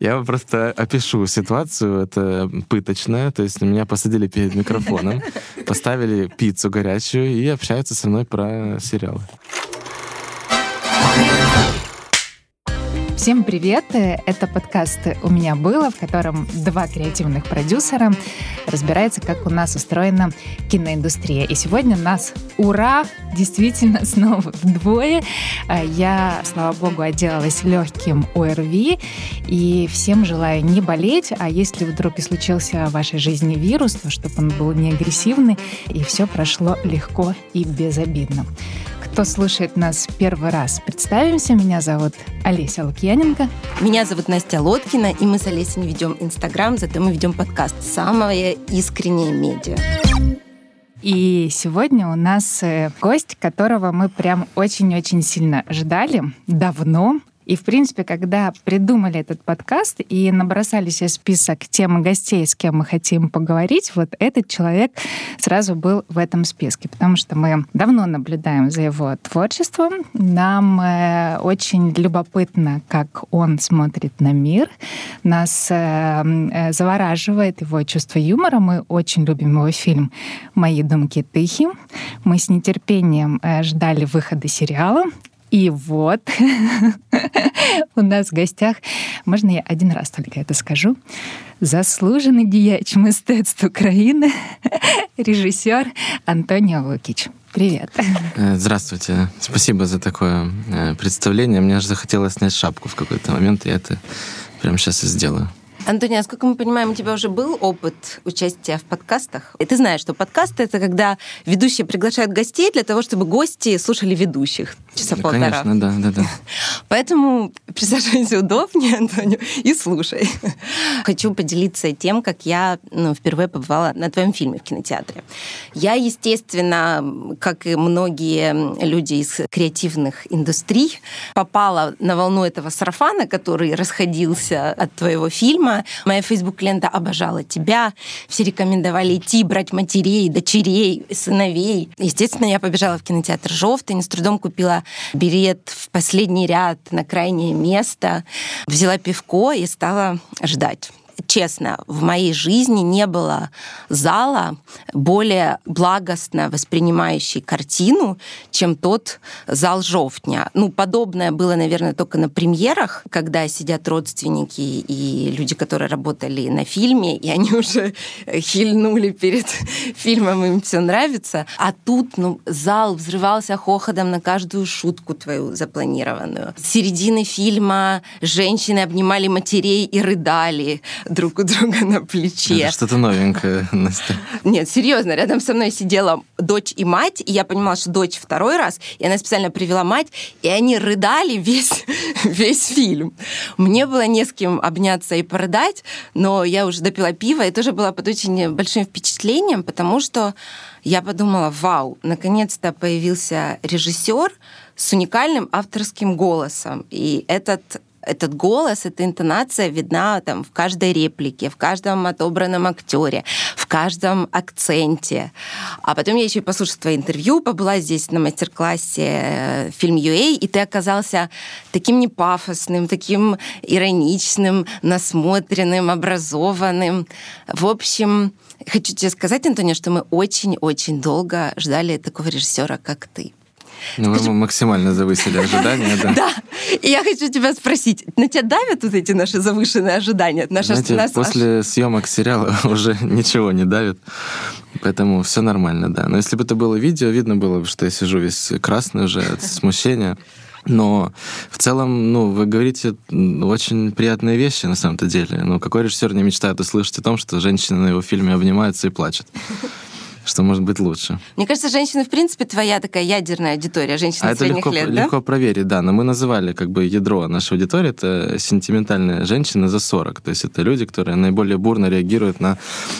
Я просто опишу ситуацию. Это пыточная. То есть меня посадили перед микрофоном, поставили пиццу горячую и общаются со мной про сериалы. Всем привет! Это подкаст «У меня было», в котором два креативных продюсера разбираются, как у нас устроена киноиндустрия. И сегодня нас, ура, действительно снова вдвое. Я, слава богу, отделалась легким ОРВИ, и всем желаю не болеть, а если вдруг и случился в вашей жизни вирус, то чтобы он был не агрессивный, и все прошло легко и безобидно кто слушает нас первый раз, представимся. Меня зовут Олеся Лукьяненко. Меня зовут Настя Лоткина, и мы с Олесей не ведем Инстаграм, зато мы ведем подкаст «Самое искреннее медиа». И сегодня у нас э, гость, которого мы прям очень-очень сильно ждали давно. И, в принципе, когда придумали этот подкаст и набросали себе список тем гостей, с кем мы хотим поговорить, вот этот человек сразу был в этом списке, потому что мы давно наблюдаем за его творчеством. Нам э, очень любопытно, как он смотрит на мир. Нас э, э, завораживает его чувство юмора. Мы очень любим его фильм «Мои думки тихи». Мы с нетерпением э, ждали выхода сериала. И вот у нас в гостях, можно я один раз только это скажу, заслуженный діяч мистецтв України, режиссер Антонио Лукич. Привет. Э, здравствуйте. Спасибо за такое э, представление. Мне аж захотелось снять шапку в какой-то момент, и это прямо сейчас и сделаю. Антония, насколько мы понимаем, у тебя уже был опыт участия в подкастах. И ты знаешь, что подкасты — это когда ведущие приглашают гостей для того, чтобы гости слушали ведущих часа да, полтора. Конечно, да, да, да. Поэтому присаживайся удобнее, Антонио, и слушай. Хочу поделиться тем, как я ну, впервые побывала на твоем фильме в кинотеатре. Я, естественно, как и многие люди из креативных индустрий, попала на волну этого сарафана, который расходился от твоего фильма, Моя фейсбук-лента обожала тебя. Все рекомендовали идти, брать матерей, дочерей, сыновей. Естественно, я побежала в кинотеатр «Желтый», с трудом купила билет в последний ряд на крайнее место, взяла пивко и стала ждать честно, в моей жизни не было зала более благостно воспринимающий картину, чем тот зал Жовтня. Ну, подобное было, наверное, только на премьерах, когда сидят родственники и люди, которые работали на фильме, и они уже хильнули перед фильмом, им все нравится. А тут, ну, зал взрывался хохотом на каждую шутку твою запланированную. С середины фильма женщины обнимали матерей и рыдали друг у друга на плече. Это что-то новенькое, Настя. Нет, серьезно, рядом со мной сидела дочь и мать, и я понимала, что дочь второй раз, и она специально привела мать, и они рыдали весь, весь фильм. Мне было не с кем обняться и порыдать, но я уже допила пиво, и тоже была под очень большим впечатлением, потому что я подумала, вау, наконец-то появился режиссер с уникальным авторским голосом. И этот этот голос, эта интонация видна там в каждой реплике, в каждом отобранном актере, в каждом акценте. А потом я еще и послушала твое интервью, побыла здесь на мастер-классе э, фильм UA, и ты оказался таким непафосным, таким ироничным, насмотренным, образованным. В общем, хочу тебе сказать, Антония, что мы очень-очень долго ждали такого режиссера, как ты. Ну, Скажи... вы максимально завысили ожидания, да? Да. И я хочу тебя спросить, на тебя давят вот эти наши завышенные ожидания? Наши, Знаете, нас... после съемок сериала уже ничего не давит, поэтому все нормально, да. Но если бы это было видео, видно было бы, что я сижу весь красный уже от смущения. Но в целом, ну, вы говорите очень приятные вещи на самом-то деле. Но какой режиссер не мечтает услышать о том, что женщины на его фильме обнимаются и плачут? Что может быть лучше. Мне кажется, женщины, в принципе, твоя такая ядерная аудитория, женщины а средних это легко, лет, да? легко проверить, да. Но мы называли как бы ядро нашей аудитории, это сентиментальные женщины за 40. То есть это люди, которые наиболее бурно реагируют на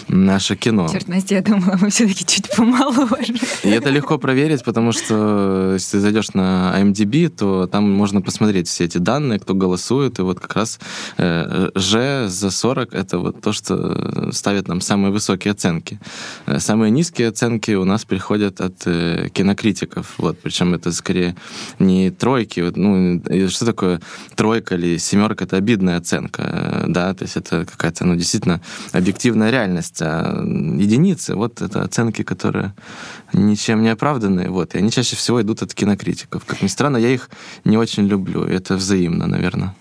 наше кино. Черт, Настя, я думала, мы все-таки чуть помоложе. И это легко проверить, потому что если ты зайдешь на IMDb, то там можно посмотреть все эти данные, кто голосует, и вот как раз э, Ж за 40 — это вот то, что ставит нам самые высокие оценки. Э, самые низкие высокие оценки у нас приходят от э, кинокритиков. Вот, причем это скорее не тройки. Вот, ну, что такое тройка или семерка? Это обидная оценка, э, да, то есть это какая-то, ну, действительно объективная реальность. А единицы, вот это оценки, которые ничем не оправданы, вот, и они чаще всего идут от кинокритиков. Как ни странно, я их не очень люблю, это взаимно, наверное.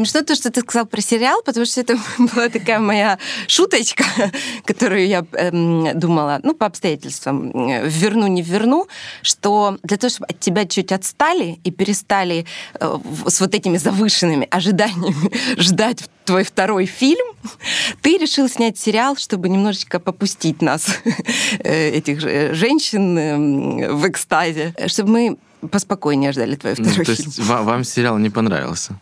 Смешно то, что ты сказал про сериал, потому что это была такая моя шуточка, которую я эм, думала, ну, по обстоятельствам, э, верну, не верну, что для того, чтобы от тебя чуть отстали и перестали э, с вот этими завышенными ожиданиями ждать твой второй фильм, ты решил снять сериал, чтобы немножечко попустить нас, э, этих женщин эм, в экстазе, чтобы мы поспокойнее ждали твой ну, второй ну, фильм. То есть вам сериал не понравился?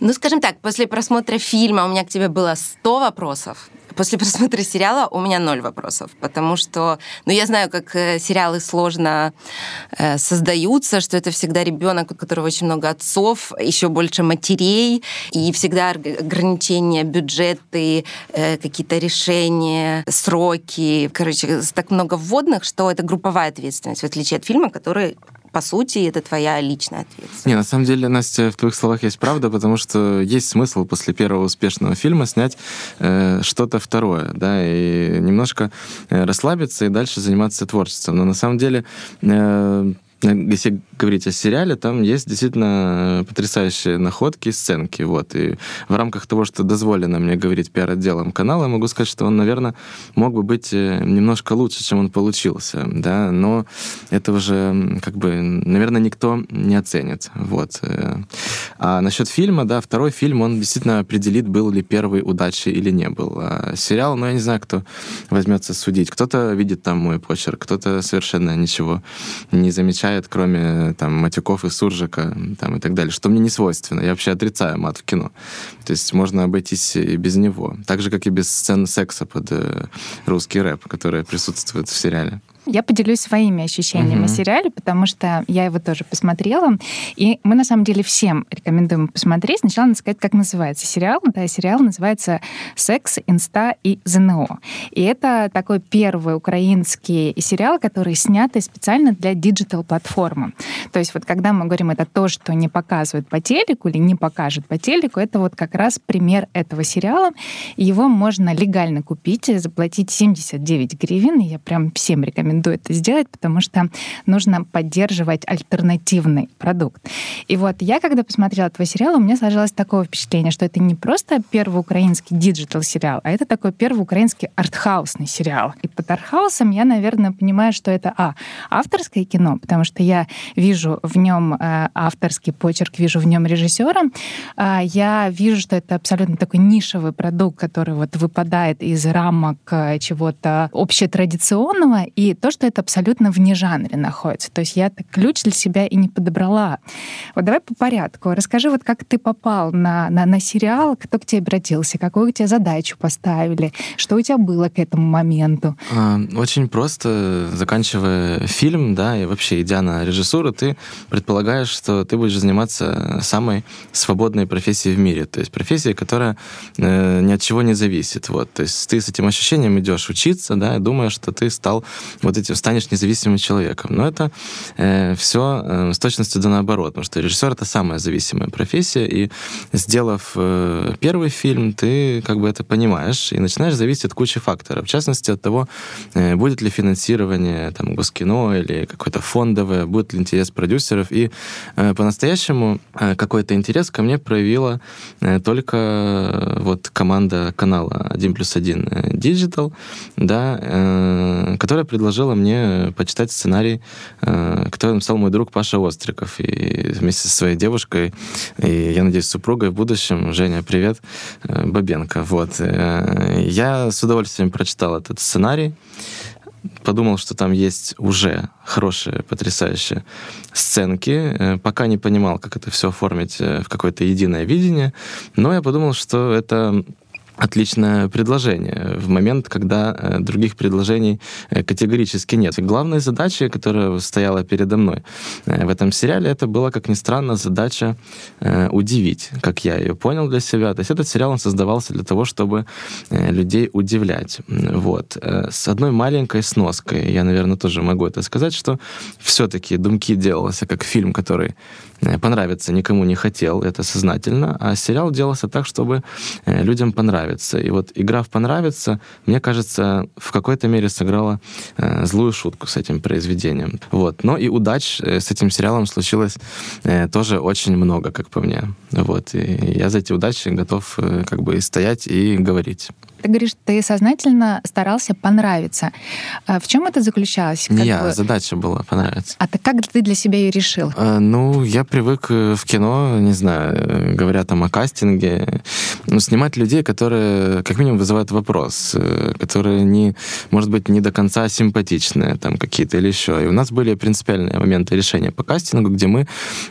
Ну, скажем так, после просмотра фильма у меня к тебе было 100 вопросов. После просмотра сериала у меня ноль вопросов, потому что, ну, я знаю, как э, сериалы сложно э, создаются, что это всегда ребенок, у которого очень много отцов, еще больше матерей, и всегда ограничения, бюджеты, э, какие-то решения, сроки, короче, так много вводных, что это групповая ответственность, в отличие от фильма, который по сути, это твоя личная ответственность. Не, на самом деле, Настя, в твоих словах есть правда, потому что есть смысл после первого успешного фильма снять э, что-то второе, да, и немножко э, расслабиться и дальше заниматься творчеством. Но на самом деле э, если говорить о сериале, там есть действительно потрясающие находки сценки. Вот. И в рамках того, что дозволено мне говорить пиар-отделом канала, я могу сказать, что он, наверное, мог бы быть э, немножко лучше, чем он получился. Да? Но это уже, как бы, наверное, никто не оценит. Вот. Э. А насчет фильма, да, второй фильм, он действительно определит, был ли первый удачей или не был. А сериал, ну, я не знаю, кто возьмется судить. Кто-то видит там мой почерк, кто-то совершенно ничего не замечает замечает, кроме там матюков и суржика там, и так далее, что мне не свойственно. Я вообще отрицаю мат в кино. То есть можно обойтись и без него. Так же, как и без сцен секса под э, русский рэп, который присутствует в сериале. Я поделюсь своими ощущениями uh-huh. о сериале, потому что я его тоже посмотрела. И мы, на самом деле, всем рекомендуем посмотреть. Сначала надо сказать, как называется сериал. Да, сериал называется «Секс, инста и ЗНО». И это такой первый украинский сериал, который снятый специально для digital-платформы. То есть вот когда мы говорим, это то, что не показывают по телеку или не покажут по телеку, это вот как раз пример этого сериала. Его можно легально купить, заплатить 79 гривен. И я прям всем рекомендую рекомендую это сделать, потому что нужно поддерживать альтернативный продукт. И вот я, когда посмотрела твой сериал, у меня сложилось такое впечатление, что это не просто первый украинский digital-сериал, а это такой первый украинский артхаусный сериал. И под артхаусом я, наверное, понимаю, что это, а, авторское кино, потому что я вижу в нем э, авторский почерк, вижу в нем режиссера, э, я вижу, что это абсолютно такой нишевый продукт, который вот выпадает из рамок э, чего-то общетрадиционного, и то, что это абсолютно вне жанре находится. То есть я ключ для себя и не подобрала. Вот давай по порядку. Расскажи, вот как ты попал на, на, на сериал, кто к тебе обратился, какую тебе задачу поставили, что у тебя было к этому моменту? А, очень просто. Заканчивая фильм, да, и вообще идя на режиссуру, ты предполагаешь, что ты будешь заниматься самой свободной профессией в мире. То есть профессией, которая э, ни от чего не зависит. Вот. То есть ты с этим ощущением идешь учиться, да, и думаешь, что ты стал вот вот эти станешь независимым человеком. Но это э, все э, с точностью до наоборот, потому что режиссер это самая зависимая профессия, и сделав э, первый фильм, ты как бы это понимаешь и начинаешь зависеть от кучи факторов, в частности от того, э, будет ли финансирование там Госкино или какое-то фондовое, будет ли интерес продюсеров, и э, по-настоящему э, какой-то интерес ко мне проявила э, только э, вот команда канала 1 плюс 1 э, Digital, да, э, которая предложила предложила мне почитать сценарий, э, который написал мой друг Паша Остриков. И вместе со своей девушкой, и, я надеюсь, супругой в будущем, Женя, привет, э, Бабенко. Вот. Э, я с удовольствием прочитал этот сценарий подумал, что там есть уже хорошие, потрясающие сценки. Пока не понимал, как это все оформить в какое-то единое видение, но я подумал, что это отличное предложение в момент, когда э, других предложений э, категорически нет. И главной задачей, которая стояла передо мной э, в этом сериале, это была, как ни странно, задача удивить, как я ее понял для себя. То есть этот сериал он создавался для того, чтобы людей удивлять. Вот. С одной маленькой сноской, я, наверное, тоже могу это сказать, что все-таки «Думки» делался как фильм, который понравиться никому не хотел, это сознательно, а сериал делался так, чтобы людям понравилось понравится. И вот игра в понравится, мне кажется, в какой-то мере сыграла э, злую шутку с этим произведением. Вот. Но и удач э, с этим сериалом случилось э, тоже очень много, как по мне. Вот. И я за эти удачи готов э, как бы стоять и говорить. Ты говоришь, ты сознательно старался понравиться. А в чем это заключалось? Не я, бы... задача была понравиться. А ты как ты для себя ее решил? А, ну, я привык э, в кино, не знаю, э, говоря там о кастинге, ну, снимать людей, которые как минимум вызывают вопрос, э, которые не, может быть, не до конца симпатичные там какие-то или еще. И у нас были принципиальные моменты решения по кастингу, где мы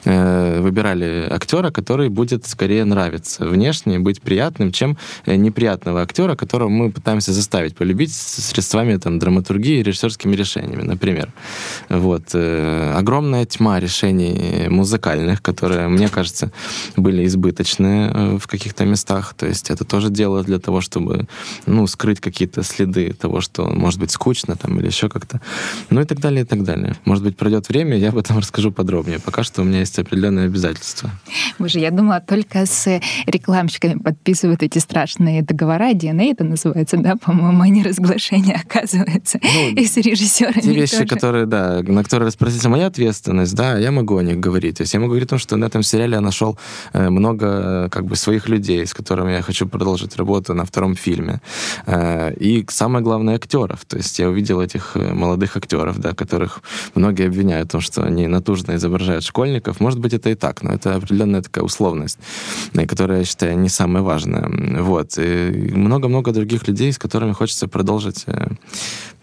э, выбирали актера, который будет скорее нравиться внешне, быть приятным, чем неприятного актера, которого мы пытаемся заставить полюбить средствами там, драматургии и режиссерскими решениями, например. Вот. Э, огромная тьма решений музыкальных, которые, мне кажется, были избыточны э, в каких-то местах. То есть это тоже дело для того, чтобы ну, скрыть какие-то следы того, что может быть скучно там, или еще как-то. Ну и так далее, и так далее. Может быть, пройдет время, я об этом расскажу подробнее. Пока что у меня есть определенные обязательства. Боже, я думала, только с рекламщиками подписывают эти страшные договора, DNA это называется, да, по-моему, а не разглашение, оказывается. Ну, и с режиссерами Те вещи, тоже. которые, да, на которые распространяется моя ответственность, да, я могу о них говорить. То есть я могу говорить о том, что на этом сериале я нашел э, много как бы своих людей, с которыми я хочу продолжить работу на втором фильме. Э, и самое главное, актеров. То есть я увидел этих э, молодых актеров, да, которых многие обвиняют в том, что они натужно изображают школьников. Может быть, это и так, но это определенная такая условность, которая, я считаю, не самая важная. Вот. И много-много много других людей, с которыми хочется продолжить э,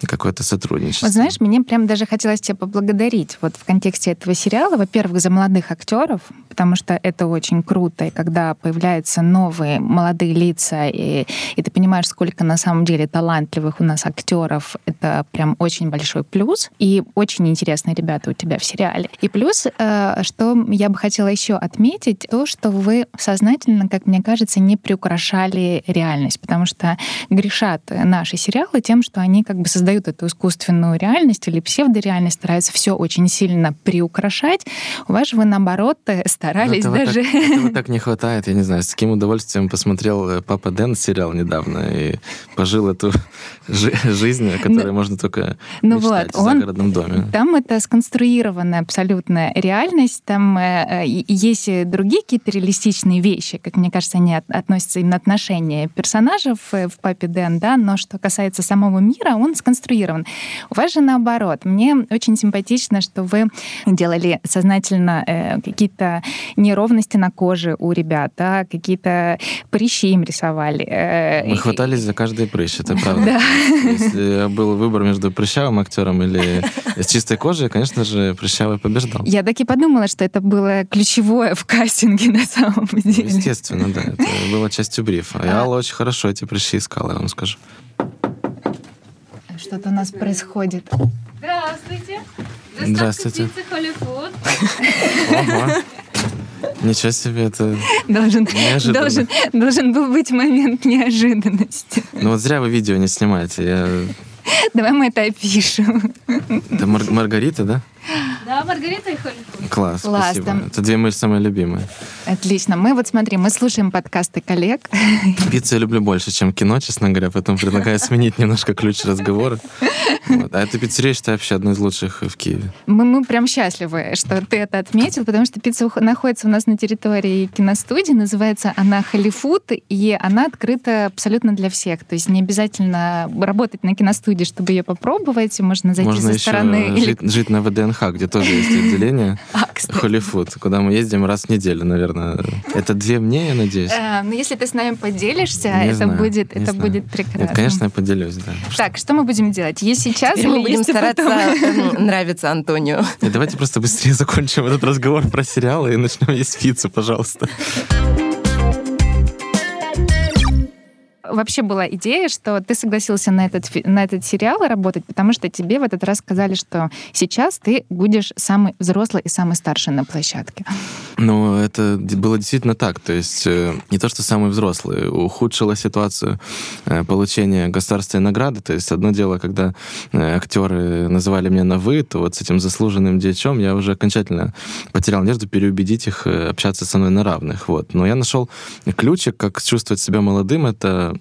какое-то сотрудничество. Вот знаешь, мне прям даже хотелось тебя поблагодарить вот в контексте этого сериала. Во-первых, за молодых актеров, потому что это очень круто, и когда появляются новые молодые лица, и, и ты понимаешь, сколько на самом деле талантливых у нас актеров, это прям очень большой плюс. И очень интересные ребята у тебя в сериале. И плюс, э, что я бы хотела еще отметить, то, что вы сознательно, как мне кажется, не приукрашали реальность, потому что грешат наши сериалы тем, что они как бы создают эту искусственную реальность или псевдореальность, стараются все очень сильно приукрашать. У вас же вы, наоборот, э, старались этого даже... Так, этого так не хватает, я не знаю, с каким удовольствием посмотрел э, «Папа Дэн» сериал недавно и пожил эту жи- жизнь, о которой ну, можно только ну мечтать вот, в загородном он, доме. Там это сконструированная абсолютная реальность, там э, есть другие какие-то реалистичные вещи, как мне кажется, они от, относятся именно отношения персонажей в, в «Папе Дэн», да, но что касается самого мира, он сконструирован сконструирован. У вас же наоборот. Мне очень симпатично, что вы делали сознательно э, какие-то неровности на коже у ребят, да, какие-то прыщи им рисовали. Э, Мы хватались за каждый прыщ, это правда. Да. Если был выбор между прыщавым актером или с чистой кожей, конечно же, прыщавый побеждал. Я так и подумала, что это было ключевое в кастинге на самом деле. Естественно, да. Это было частью брифа. И а... Алла очень хорошо эти прыщи искала, я вам скажу что-то у нас происходит. Здравствуйте. Здравствуйте. Ого. Ничего себе, это должен, должен, должен был быть момент неожиданности. Ну вот зря вы видео не снимаете. Я... Давай мы это опишем. Это Мар- Маргарита, да? Да, Маргарита и Холлифуд. Класс, Класс спасибо. Там... Это две мои самые любимые. Отлично. Мы вот смотри, мы слушаем подкасты коллег. Пиццу я люблю больше, чем кино, честно говоря, поэтому предлагаю сменить немножко ключ разговора. Вот. А эта пиццерия, считаю, вообще одна из лучших в Киеве. Мы, мы прям счастливы, что ты это отметил, потому что пицца находится у нас на территории киностудии, называется она Холлифуд, и она открыта абсолютно для всех. То есть не обязательно работать на киностудии, чтобы ее попробовать, можно зайти можно со стороны... Жить, или... жить на ВДНХ, где тоже есть отделение. А, Холлифуд, куда мы ездим раз в неделю, наверное. Это две мне, я надеюсь. Э, ну, если ты с нами поделишься, это будет это будет прекрасно. конечно, я поделюсь, да. Так, что мы будем делать? Есть сейчас или мы будем стараться нравиться Антонио? Давайте просто быстрее закончим этот разговор про сериалы и начнем есть пиццу, пожалуйста. Вообще была идея, что ты согласился на этот, на этот сериал работать, потому что тебе в этот раз сказали, что сейчас ты будешь самый взрослый и самый старший на площадке? Ну, это было действительно так. То есть э, не то, что самый взрослый, ухудшила ситуацию э, получения государственной награды. То есть одно дело, когда э, актеры называли меня на «вы», то вот с этим заслуженным дьячом я уже окончательно потерял надежду переубедить их общаться со мной на равных. Вот. Но я нашел ключик, как чувствовать себя молодым. Это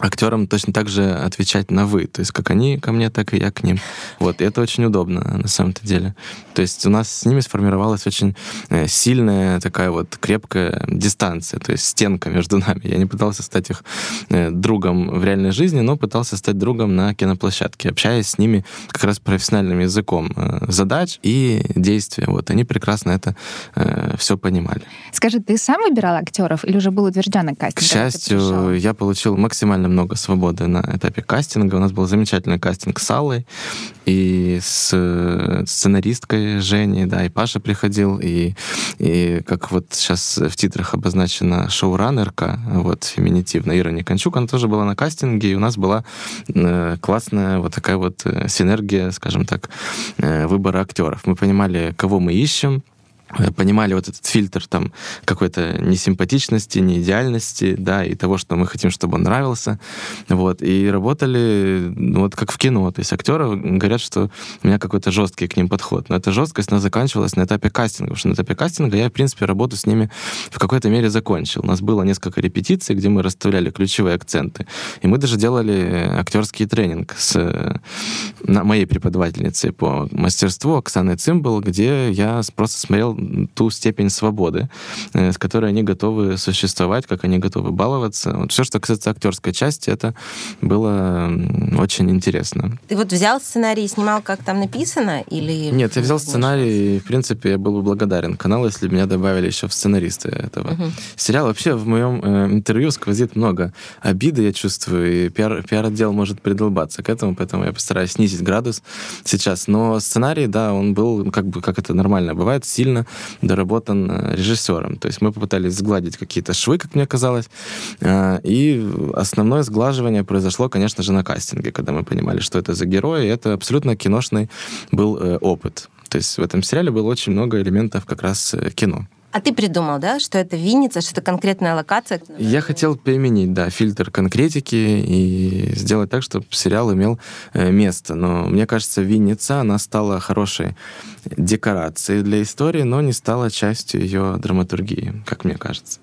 актерам точно так же отвечать на «вы». То есть как они ко мне, так и я к ним. Вот, и это очень удобно на самом-то деле. То есть у нас с ними сформировалась очень э, сильная такая вот крепкая дистанция, то есть стенка между нами. Я не пытался стать их э, другом в реальной жизни, но пытался стать другом на киноплощадке, общаясь с ними как раз профессиональным языком э, задач и действия. Вот, они прекрасно это все понимали. Скажи, ты сам выбирал актеров или уже был утвержден кастинг? К счастью, я получил максимально много свободы на этапе кастинга. У нас был замечательный кастинг с Аллой и с сценаристкой Женей, да, и Паша приходил, и, и как вот сейчас в титрах обозначена шоураннерка, вот, феминитивно, Ира Никончук, она тоже была на кастинге, и у нас была э, классная вот такая вот э, синергия, скажем так, э, выбора актеров. Мы понимали, кого мы ищем, Э, понимали вот этот фильтр там какой-то несимпатичности, неидеальности, да, и того, что мы хотим, чтобы он нравился, вот, и работали ну, вот как в кино, то есть актеры говорят, что у меня какой-то жесткий к ним подход, но эта жесткость, она заканчивалась на этапе кастинга, потому что на этапе кастинга я, в принципе, работу с ними в какой-то мере закончил. У нас было несколько репетиций, где мы расставляли ключевые акценты, и мы даже делали актерский тренинг с на моей преподавательницей по мастерству Оксаной Цимбал, где я просто смотрел ту степень свободы, э, с которой они готовы существовать, как они готовы баловаться. Вот все, что касается актерской части, это было очень интересно. Ты вот взял сценарий и снимал, как там написано, или... Нет, я взял сценарий, и, в принципе, я был бы благодарен каналу, если бы меня добавили еще в сценаристы этого угу. сериала. Вообще, в моем э, интервью сквозит много обиды, я чувствую, и пиар, пиар-отдел может придолбаться к этому, поэтому я постараюсь снизить градус сейчас. Но сценарий, да, он был, как бы, как это нормально бывает, сильно доработан э, режиссером. То есть мы попытались сгладить какие-то швы, как мне казалось, э, и основное сглаживание произошло, конечно же, на кастинге, когда мы понимали, что это за герой, и это абсолютно киношный был э, опыт. То есть в этом сериале было очень много элементов как раз кино. А ты придумал, да, что это Винница, что это конкретная локация? Я хотел применить, да, фильтр конкретики и сделать так, чтобы сериал имел э, место. Но мне кажется, Винница, она стала хорошей декорацией для истории, но не стала частью ее драматургии, как мне кажется.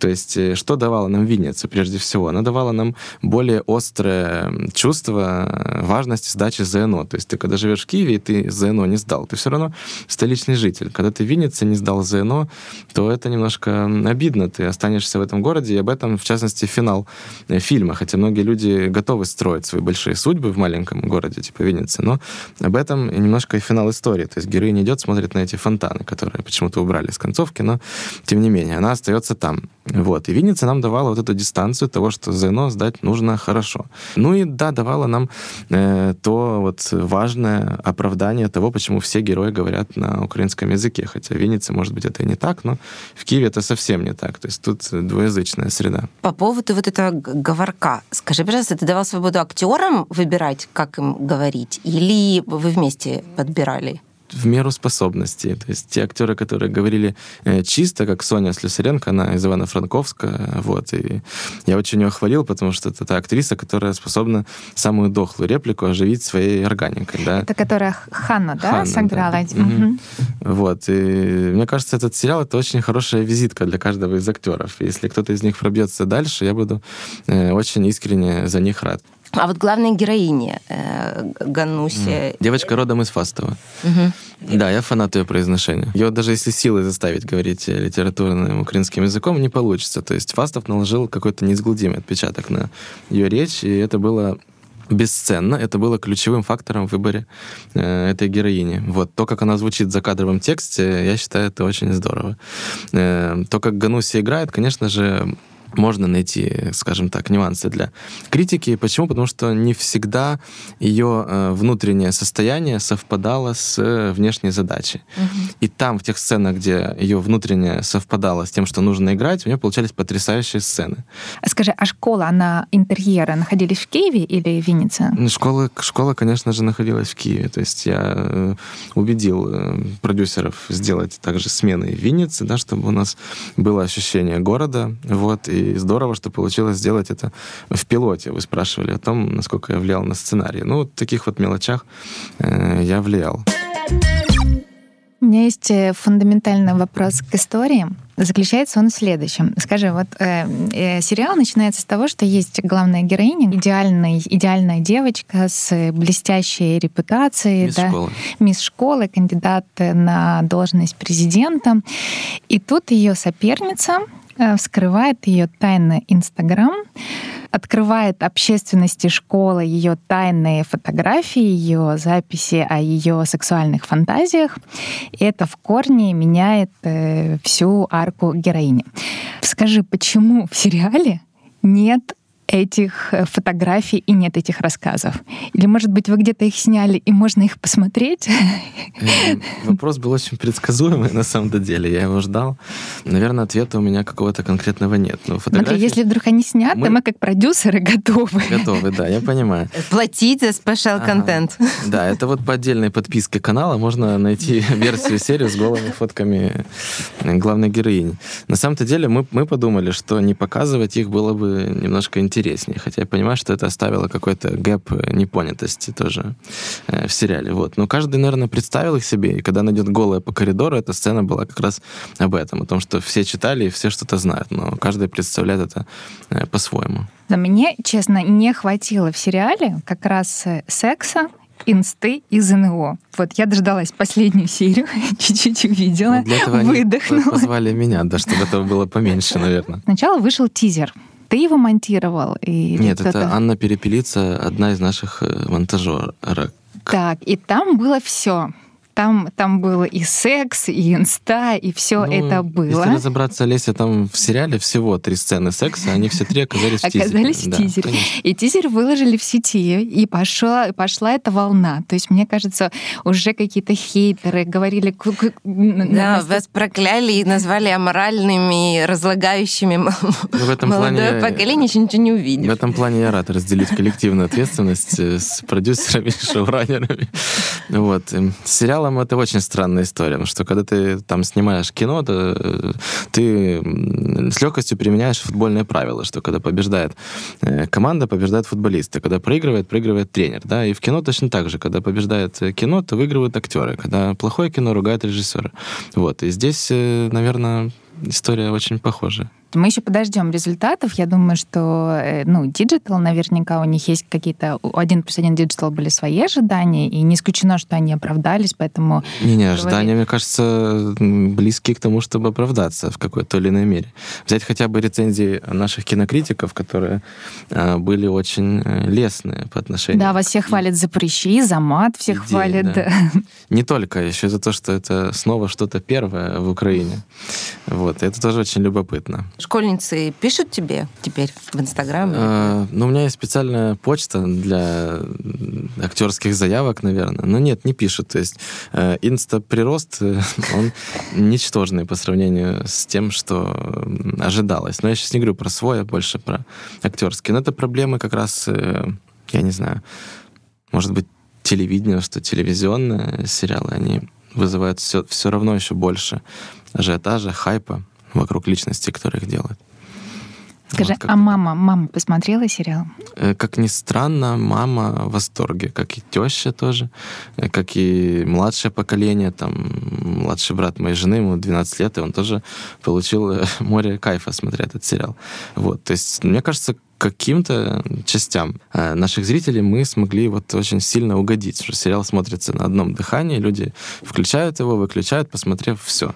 То есть э, что давала нам Винница прежде всего? Она давала нам более острое чувство важности сдачи ЗНО. То есть ты когда живешь в Киеве, и ты ЗНО не сдал, ты все равно столичный житель. Когда ты в Виннице не сдал ЗНО, то это немножко обидно. Ты останешься в этом городе, и об этом, в частности, финал э, фильма. Хотя многие люди готовы строить свои большие судьбы в маленьком городе, типа Винницы, но об этом немножко и финал истории. То есть героиня идет, смотрит на эти фонтаны, которые почему-то убрали с концовки, но тем не менее, она остается там. Вот. И Винница нам давала вот эту дистанцию того, что ЗНО сдать нужно хорошо. Ну и да, давала нам э, то вот важное оправдание того, почему все герои говорят на украинском языке. Хотя в Виннице, может быть, это и не так, но в Киеве это совсем не так. То есть тут двуязычная среда. По поводу вот этого говорка. Скажи, пожалуйста, ты давал свободу актерам выбирать, как им говорить? Или вы вместе подбирали? В меру способностей. То есть те актеры, которые говорили э, чисто, как Соня Слюсаренко, она из Ивано-Франковска, вот, и я очень ее хвалил, потому что это та актриса, которая способна самую дохлую реплику оживить своей органикой, да. Это которая Ханна, да, Ханна, сыграла? Да. Угу. Вот, и мне кажется, этот сериал — это очень хорошая визитка для каждого из актеров. Если кто-то из них пробьется дальше, я буду э, очень искренне за них рад. А вот главная героиня э, Гануся... Девочка родом из Фастова. Угу. Да, я фанат ее произношения. Ее даже если силой заставить говорить литературным украинским языком, не получится. То есть Фастов наложил какой-то неизгладимый отпечаток на ее речь, и это было бесценно. Это было ключевым фактором в выборе э, этой героини. Вот то, как она звучит в закадровом тексте, я считаю, это очень здорово. Э, то, как Гануси играет, конечно же, можно найти, скажем так, нюансы для критики. Почему? Потому что не всегда ее э, внутреннее состояние совпадало с э, внешней задачей. Угу. И там, в тех сценах, где ее внутреннее совпадало с тем, что нужно играть, у нее получались потрясающие сцены. Скажи, а школа, она интерьера находились в Киеве или в Виннице? Школа, школа, конечно же, находилась в Киеве. То есть я э, убедил продюсеров сделать также смены в Виннице, да, чтобы у нас было ощущение города. Вот, и здорово, что получилось сделать это в пилоте. Вы спрашивали о том, насколько я влиял на сценарий. Ну, вот в таких вот мелочах э, я влиял. У меня есть э, фундаментальный вопрос к истории. Заключается он в следующем. Скажи, вот э, э, сериал начинается с того, что есть главная героиня, идеальная, идеальная девочка с блестящей репутацией, мисс, да, школы. мисс школы, кандидат на должность президента. И тут ее соперница, Э, вскрывает ее тайны Инстаграм, открывает общественности школы ее тайные фотографии, ее записи о ее сексуальных фантазиях. И это в корне меняет э, всю арку героини. Скажи, почему в сериале нет этих э, фотографий и нет этих рассказов? Или, может быть, вы где-то их сняли и можно их посмотреть? Эм, вопрос был очень предсказуемый на самом деле. Я его ждал. Наверное, ответа у меня какого-то конкретного нет. Но фотографии... Смотри, если вдруг они сняты, мы... мы как продюсеры готовы. Готовы, да, я понимаю. Платить за special контент. Ага. Да, это вот по отдельной подписке канала можно найти версию серии с голыми фотками главной героини. На самом-то деле мы, мы подумали, что не показывать их было бы немножко интересно интереснее. Хотя я понимаю, что это оставило какой-то gap непонятости тоже э, в сериале. Вот. Но каждый, наверное, представил их себе, и когда найдет голая по коридору, эта сцена была как раз об этом, о том, что все читали и все что-то знают, но каждый представляет это э, по-своему. Но мне, честно, не хватило в сериале как раз э, секса, инсты из ЗНО. Вот я дождалась последнюю серию, чуть-чуть увидела, ну, для этого выдохнула. Они позвали меня, да, чтобы этого было поменьше, наверное. Сначала вышел тизер ты его монтировал? Или Нет, это Анна Перепелица, одна из наших э, монтажерок. Так, и там было все там, там было и секс, и инста, и все ну, это было. Если разобраться, Леся, там в сериале всего три сцены секса, они все три оказались в тизере. Оказались в тизере. И тизер выложили в сети, и пошла, пошла эта волна. То есть, мне кажется, уже какие-то хейтеры говорили... Да, вас прокляли и назвали аморальными, разлагающими ну, в этом молодое плане, поколение, еще ничего не увидишь. В этом плане я рад разделить коллективную ответственность с продюсерами и шоураннерами. Вот. Сериал сериалом это очень странная история, потому что когда ты там снимаешь кино, то э, ты с легкостью применяешь футбольные правила, что когда побеждает э, команда, побеждает футболисты, когда проигрывает, проигрывает тренер, да, и в кино точно так же, когда побеждает кино, то выигрывают актеры, когда плохое кино, ругают режиссеры. Вот, и здесь, э, наверное, история очень похожая. Мы еще подождем результатов. Я думаю, что, э, ну, Digital, наверняка у них есть какие-то... У один плюс один Digital были свои ожидания, и не исключено, что они оправдались, поэтому... Не-не, ожидания, мне кажется, близки к тому, чтобы оправдаться в какой-то или иной мере. Взять хотя бы рецензии наших кинокритиков, которые э, были очень э, лестные по отношению... Да, вас всех хвалят за прыщи, за мат, всех идеи, хвалят. Да. Не только, еще за то, что это снова что-то первое в Украине. Вот, это тоже очень любопытно. Школьницы пишут тебе теперь в Инстаграме? А, ну, у меня есть специальная почта для актерских заявок, наверное. Но нет, не пишут. То есть э, инста-прирост, э, он ничтожный по сравнению с тем, что ожидалось. Но я сейчас не говорю про свой, а больше про актерский. Но это проблемы как раз, э, я не знаю, может быть, телевидение, что телевизионные сериалы, они вызывают все, все равно еще больше ажиотажа, хайпа вокруг личности, которые их делают. Скажи, вот, а мама, мама посмотрела сериал? Э, как ни странно, мама в восторге, как и теща тоже, э, как и младшее поколение, там, младший брат моей жены, ему 12 лет, и он тоже получил э, море кайфа, смотря этот сериал. Вот, то есть, мне кажется, каким-то частям наших зрителей мы смогли вот очень сильно угодить, что сериал смотрится на одном дыхании, люди включают его, выключают, посмотрев все.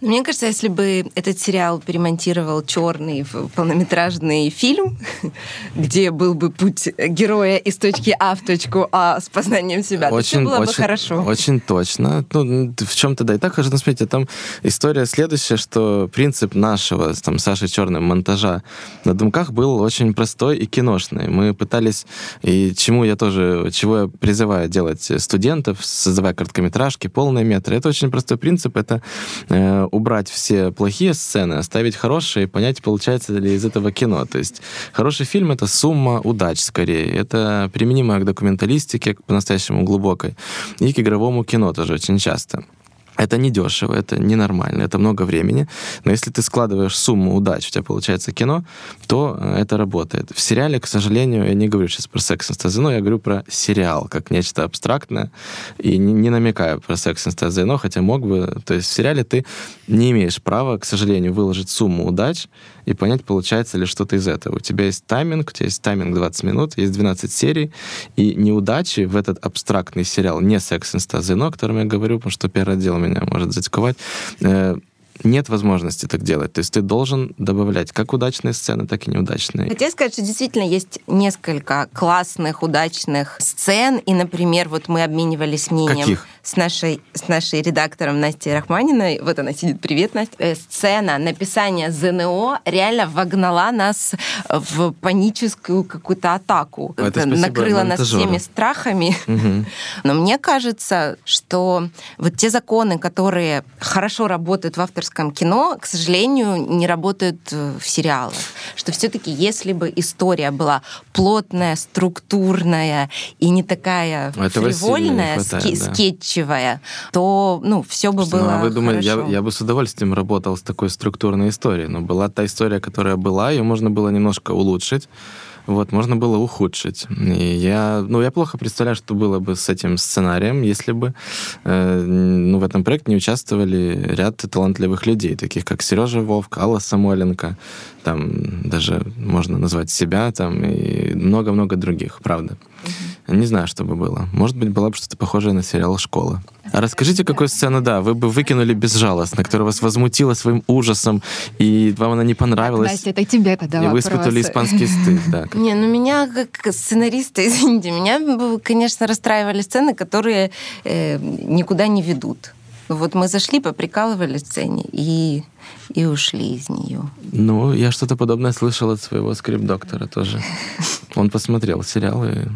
Мне кажется, если бы этот сериал перемонтировал черный полнометражный фильм, где был бы путь героя из точки А в точку А с познанием себя, очень, то все было очень, бы хорошо. Очень точно. Ну, в чем-то да. И так можно смотреть. Там история следующая, что принцип нашего там Саши Черным монтажа на думках был очень простой и киношный. Мы пытались, и чему я тоже, чего я призываю делать студентов, создавая короткометражки, полные метры. Это очень простой принцип. Это э, убрать все плохие сцены, оставить хорошие понять, получается ли из этого кино. То есть хороший фильм — это сумма удач скорее. Это применимо к документалистике, по-настоящему глубокой, и к игровому кино тоже очень часто. Это не дешево, это ненормально, это много времени. Но если ты складываешь сумму удач, у тебя получается кино, то э, это работает. В сериале, к сожалению, я не говорю сейчас про секс но я говорю про сериал, как нечто абстрактное, и не, не намекаю про секс но хотя мог бы. То есть в сериале ты не имеешь права, к сожалению, выложить сумму удач и понять, получается ли что-то из этого. У тебя есть тайминг, у тебя есть тайминг 20 минут, есть 12 серий, и неудачи в этот абстрактный сериал, не секс но о котором я говорю, потому что первый отдел меня может затиковать. Э, нет возможности так делать. То есть ты должен добавлять как удачные сцены, так и неудачные. Хотя сказать, что действительно есть несколько классных, удачных сцен. И, например, вот мы обменивались мнением Каких? с нашей, с нашей редактором Настей Рахманиной. Вот она сидит. Привет, Настя. Э, сцена написания ЗНО реально вогнала нас в паническую какую-то атаку. Это накрыла нас всеми страхами. Угу. Но мне кажется, что вот те законы, которые хорошо работают в авторском авторском кино, к сожалению, не работают э, в сериалах. Что все-таки, если бы история была плотная, структурная и не такая Этого фривольная, хватает, ски- да. скетчевая, то ну, все бы было ну, а вы думаете, я, хорошо. я бы с удовольствием работал с такой структурной историей, но была та история, которая была, ее можно было немножко улучшить, вот, можно было ухудшить. И я, ну, я плохо представляю, что было бы с этим сценарием, если бы э, ну, в этом проекте не участвовали ряд талантливых людей, таких как Сережа Вовк, Алла Самойленко, там даже можно назвать себя, там и много-много других, правда. Не знаю, что бы было. Может быть, было бы что-то похожее на сериал «Школа». А расскажите, какую сцену, да, вы бы выкинули безжалостно, которая вас возмутила своим ужасом, и вам она не понравилась, Настя, это тебе тогда и вы испытывали испанский стыд. Да. Не, ну меня как сценариста, извините, меня, бы, конечно, расстраивали сцены, которые э, никуда не ведут. Вот мы зашли, поприкалывали сцене и, и ушли из нее. Ну, я что-то подобное слышал от своего скрип-доктора тоже. Он посмотрел сериал и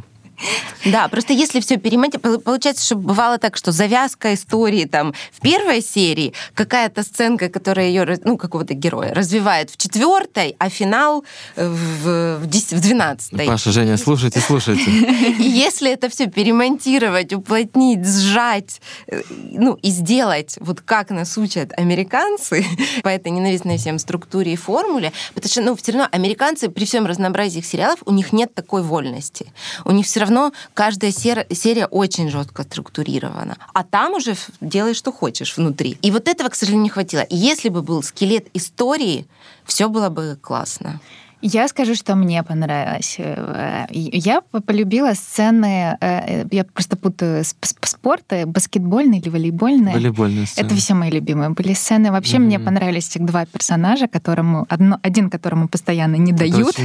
Да, просто если все перемонтировать, получается, что бывало так, что завязка истории там в первой серии, какая-то сценка, которая ее, ну, какого-то героя развивает в четвертой, а финал в, в, дес- в двенадцатой. Паша, Женя, слушайте, слушайте. И если это все перемонтировать, уплотнить, сжать, э, ну и сделать, вот как нас учат американцы, по этой ненавистной всем структуре и формуле, потому что, ну, все равно американцы при всем разнообразии их сериалов, у них нет такой вольности. У них все равно каждая сер- серия очень жестко структурирована. А там уже делай, что хочешь внутри. И вот этого, к сожалению, не хватило. И если бы был скелет истории, все было бы классно. Я скажу, что мне понравилось. Э, Я полюбила сцены, э, я просто путаю сп- сп- спорт, э, баскетбольный или волейбольный. Волейбольная сцена. Это все мои любимые были сцены. Вообще мне Мгм. понравились этих два персонажа, которому одно, один, которому постоянно не Это дают,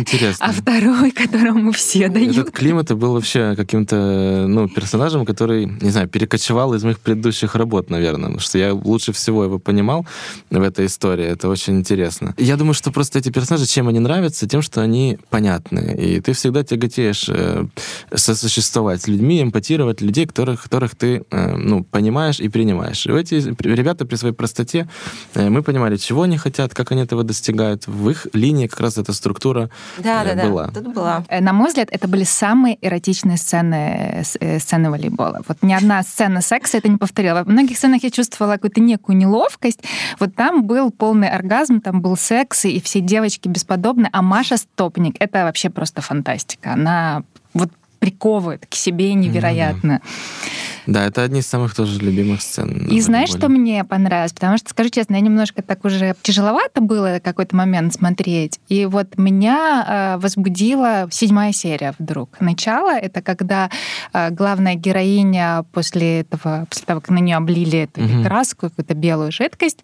а второй, которому все дают. Этот Климат был вообще каким-то ну, персонажем, который, не знаю, перекочевал из моих предыдущих работ, наверное. Потому что я лучше всего его понимал в этой истории. Это очень интересно. Я думаю, что просто эти персонажи, чем они нравятся, тем, что они понятны. И ты всегда тяготеешь э, сосуществовать с людьми, эмпатировать людей, которых, которых ты э, ну, понимаешь и принимаешь. И эти ребята при своей простоте, э, мы понимали, чего они хотят, как они этого достигают. В их линии как раз эта структура Да, э, да, да. была. Тут была. На мой взгляд, это были самые эротичные сцены, сцены волейбола. Вот ни одна сцена секса это не повторила. В многих сценах я чувствовала какую-то некую неловкость. Вот там был полный оргазм, там был секс, и все девочки бесподобны. А Маша Стопник — это вообще просто фантастика. Она вот приковывает к себе невероятно. Да, это одни из самых тоже любимых сцен. И знаешь, что мне понравилось? Потому что, скажу честно, я немножко так уже тяжеловато было какой-то момент смотреть. И вот меня э, возбудила седьмая серия вдруг. Начало — это когда э, главная героиня после этого, после того, как на нее облили эту Мгм. краску, какую-то белую жидкость,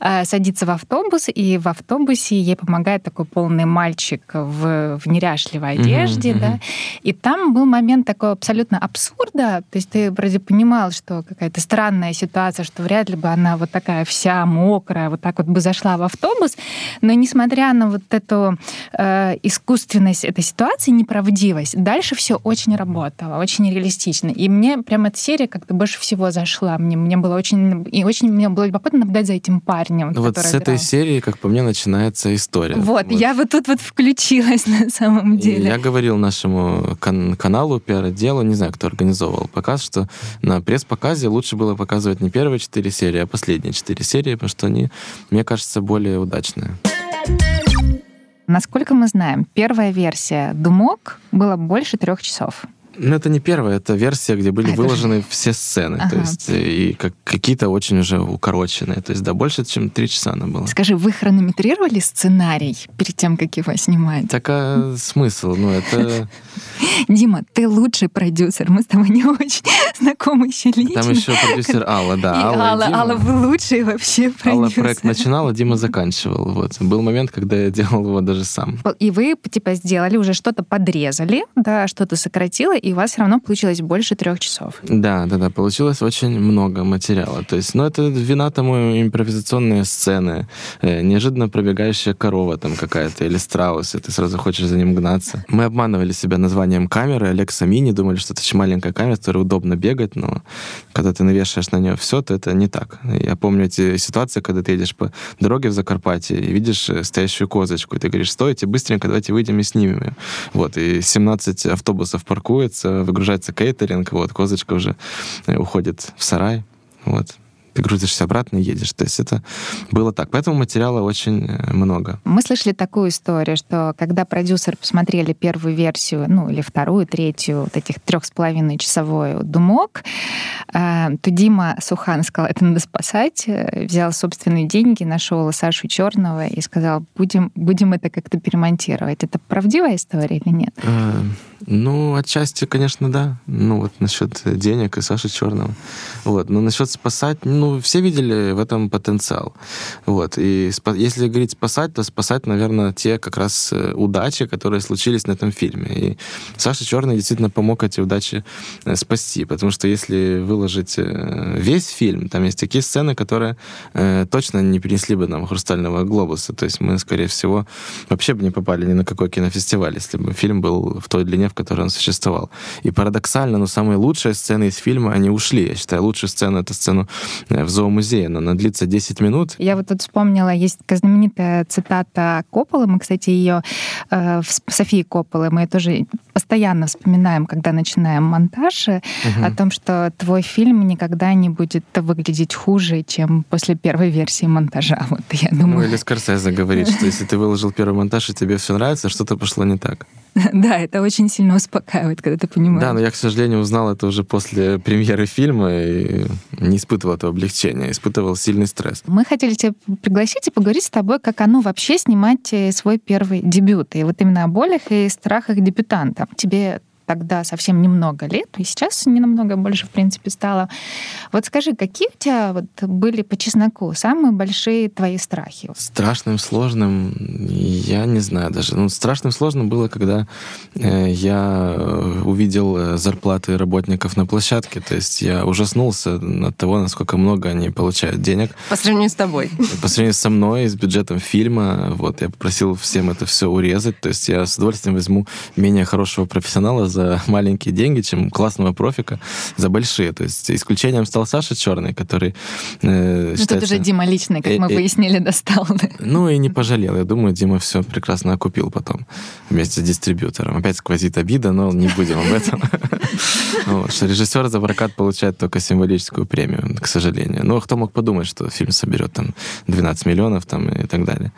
э, садится в автобус, и в автобусе ей помогает такой полный мальчик в, в неряшливой одежде, да. мгм. И там был момент такой абсолютно абсурда. То есть ты вроде понимал, что какая-то странная ситуация, что вряд ли бы она вот такая вся мокрая, вот так вот бы зашла в автобус. Но несмотря на вот эту э, искусственность этой ситуации, неправдивость, дальше все очень работало, очень реалистично. И мне прям эта серия как-то больше всего зашла. Мне, мне было очень... И очень мне было любопытно наблюдать за этим парнем. Вот который с этой играл. серии, как по мне, начинается история. Вот, я вот тут вот включилась на самом И деле. Я говорил нашему кан- каналу пиар-отделу, не знаю, кто организовывал показ, что на пресс-показе лучше было показывать не первые четыре серии, а последние четыре серии, потому что они, мне кажется, более удачные. Насколько мы знаем, первая версия «Думок» была больше трех часов. Ну, это не первая, это версия, где были А, выложены все сцены, то Ага. есть э, и как, какие-то очень уже укороченные, то есть да, больше, чем три часа она была. Скажи, вы хронометрировали сценарий перед тем, как его снимать? Так а смысл? Ну, это... Дима, ты лучший продюсер. Мы с тобой не очень знакомы еще лично. Там еще продюсер Алла, И да. Алла, и Алла, Дима. Алла, вы лучший вообще продюсер. Алла проект начинала, Дима заканчивал. Вот. Был момент, когда я делал его даже сам. И вы, типа, сделали, уже что-то подрезали, да, что-то сократило, и у вас все равно получилось больше трех часов. Да, да, да, получилось очень много материала. То есть, ну, это вина тому импровизационные сцены, э, неожиданно пробегающая корова там какая-то или страус, и ты сразу хочешь за ним гнаться. Мы обманывали себя названием камеры, Alexa Mini, думали, что это очень маленькая камера, с удобно бегать, но когда ты навешаешь на нее все, то это не так. Я помню эти ситуации, когда ты едешь по дороге в Закарпатье и видишь э, стоящую козочку, и ты говоришь, стойте, быстренько, давайте выйдем и снимем ее. Вот, и 17 автобусов паркуется, выгружается кейтеринг, вот, козочка уже э, уходит в сарай, вот, ты грузишься обратно и едешь. То есть это было так. Поэтому материала очень э, много. Мы слышали такую историю, что когда продюсеры посмотрели первую версию, ну или вторую, третью, вот этих трех с половиной часовой думок, э, то Дима Сухан сказал, это надо спасать, э, взял собственные деньги, нашел Сашу Черного и сказал, будем, будем это как-то перемонтировать. Это правдивая история или нет? Ну, отчасти, конечно, да. Ну, вот насчет денег и Саши Черного. Вот. Но насчет спасать, ну, все видели в этом потенциал. Вот. И спа- если говорить спасать, то спасать, наверное, те как раз э, удачи, которые случились на этом фильме. И Саша Черный действительно помог эти удачи э, спасти. Потому что если выложить э, весь фильм, там есть такие сцены, которые э, точно не принесли бы нам хрустального глобуса. То есть мы, скорее всего, вообще бы не попали ни на какой кинофестиваль, если бы фильм был в той длине, в которой он существовал. И парадоксально, но самые лучшие сцены из фильма, они ушли. Я считаю, лучшая сцена — это сцена э, в зоомузее, но она длится 10 минут. Я вот тут вспомнила, есть такая знаменитая цитата Копполы, мы, кстати, ее э, Софии Копполы, мы ее тоже постоянно вспоминаем, когда начинаем монтаж, Мгм. о том, что твой фильм никогда не будет выглядеть хуже, чем после первой версии монтажа. Вот я Ну, думаю. или Скорсезе говорит, что если ты выложил первый монтаж, и тебе все нравится, что-то пошло не так. Да, это очень сильно успокаивает, когда ты понимаешь. Да, но я, к сожалению, узнал это уже после премьеры фильма и не испытывал этого облегчения, испытывал сильный стресс. Мы хотели тебя пригласить и поговорить с тобой, как оно вообще снимать э, свой первый дебют. И вот именно о болях и страхах дебютанта. Тебе тогда совсем немного лет, и сейчас не намного больше, в принципе, стало. Вот скажи, какие у тебя вот были по чесноку самые большие твои страхи? Страшным, сложным, я не знаю даже. Ну, страшным, сложным было, когда э, я э, увидел э, зарплаты работников на площадке. То есть я ужаснулся от того, насколько много они получают денег. По сравнению с тобой. По сравнению со мной, с бюджетом фильма, вот, я попросил всем это все урезать. То есть я с удовольствием возьму менее хорошего профессионала за маленькие деньги, чем классного профика за большие. То есть исключением стал Саша Черный, который э, Ну, тут уже Дима личный, как Э, мы э, выяснили, достал. ну и не пожалел. Я думаю, Дима все прекрасно окупил потом вместе с дистрибьютором. Опять сквозит обида, но не будем об этом. Что режиссер за прокат получает только символическую премию, к сожалению. Но кто мог подумать, что фильм соберет там 12 миллионов там, и так далее.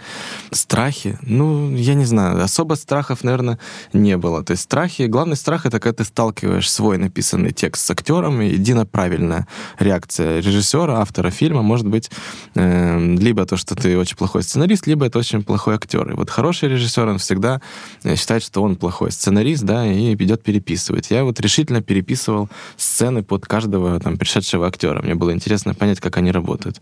Страхи? Ну, я не знаю. Особо страхов, наверное, не было. То есть страхи, главный, страх — это когда ты сталкиваешь свой написанный текст с актером, и едино правильная реакция режиссера, автора фильма может быть э, либо то, что ты очень плохой сценарист, либо это очень плохой актер. И вот хороший режиссер, он всегда э, считает, что он плохой сценарист, да, и идет переписывать. Я вот решительно переписывал сцены под каждого там пришедшего актера. Мне было интересно понять, как они работают.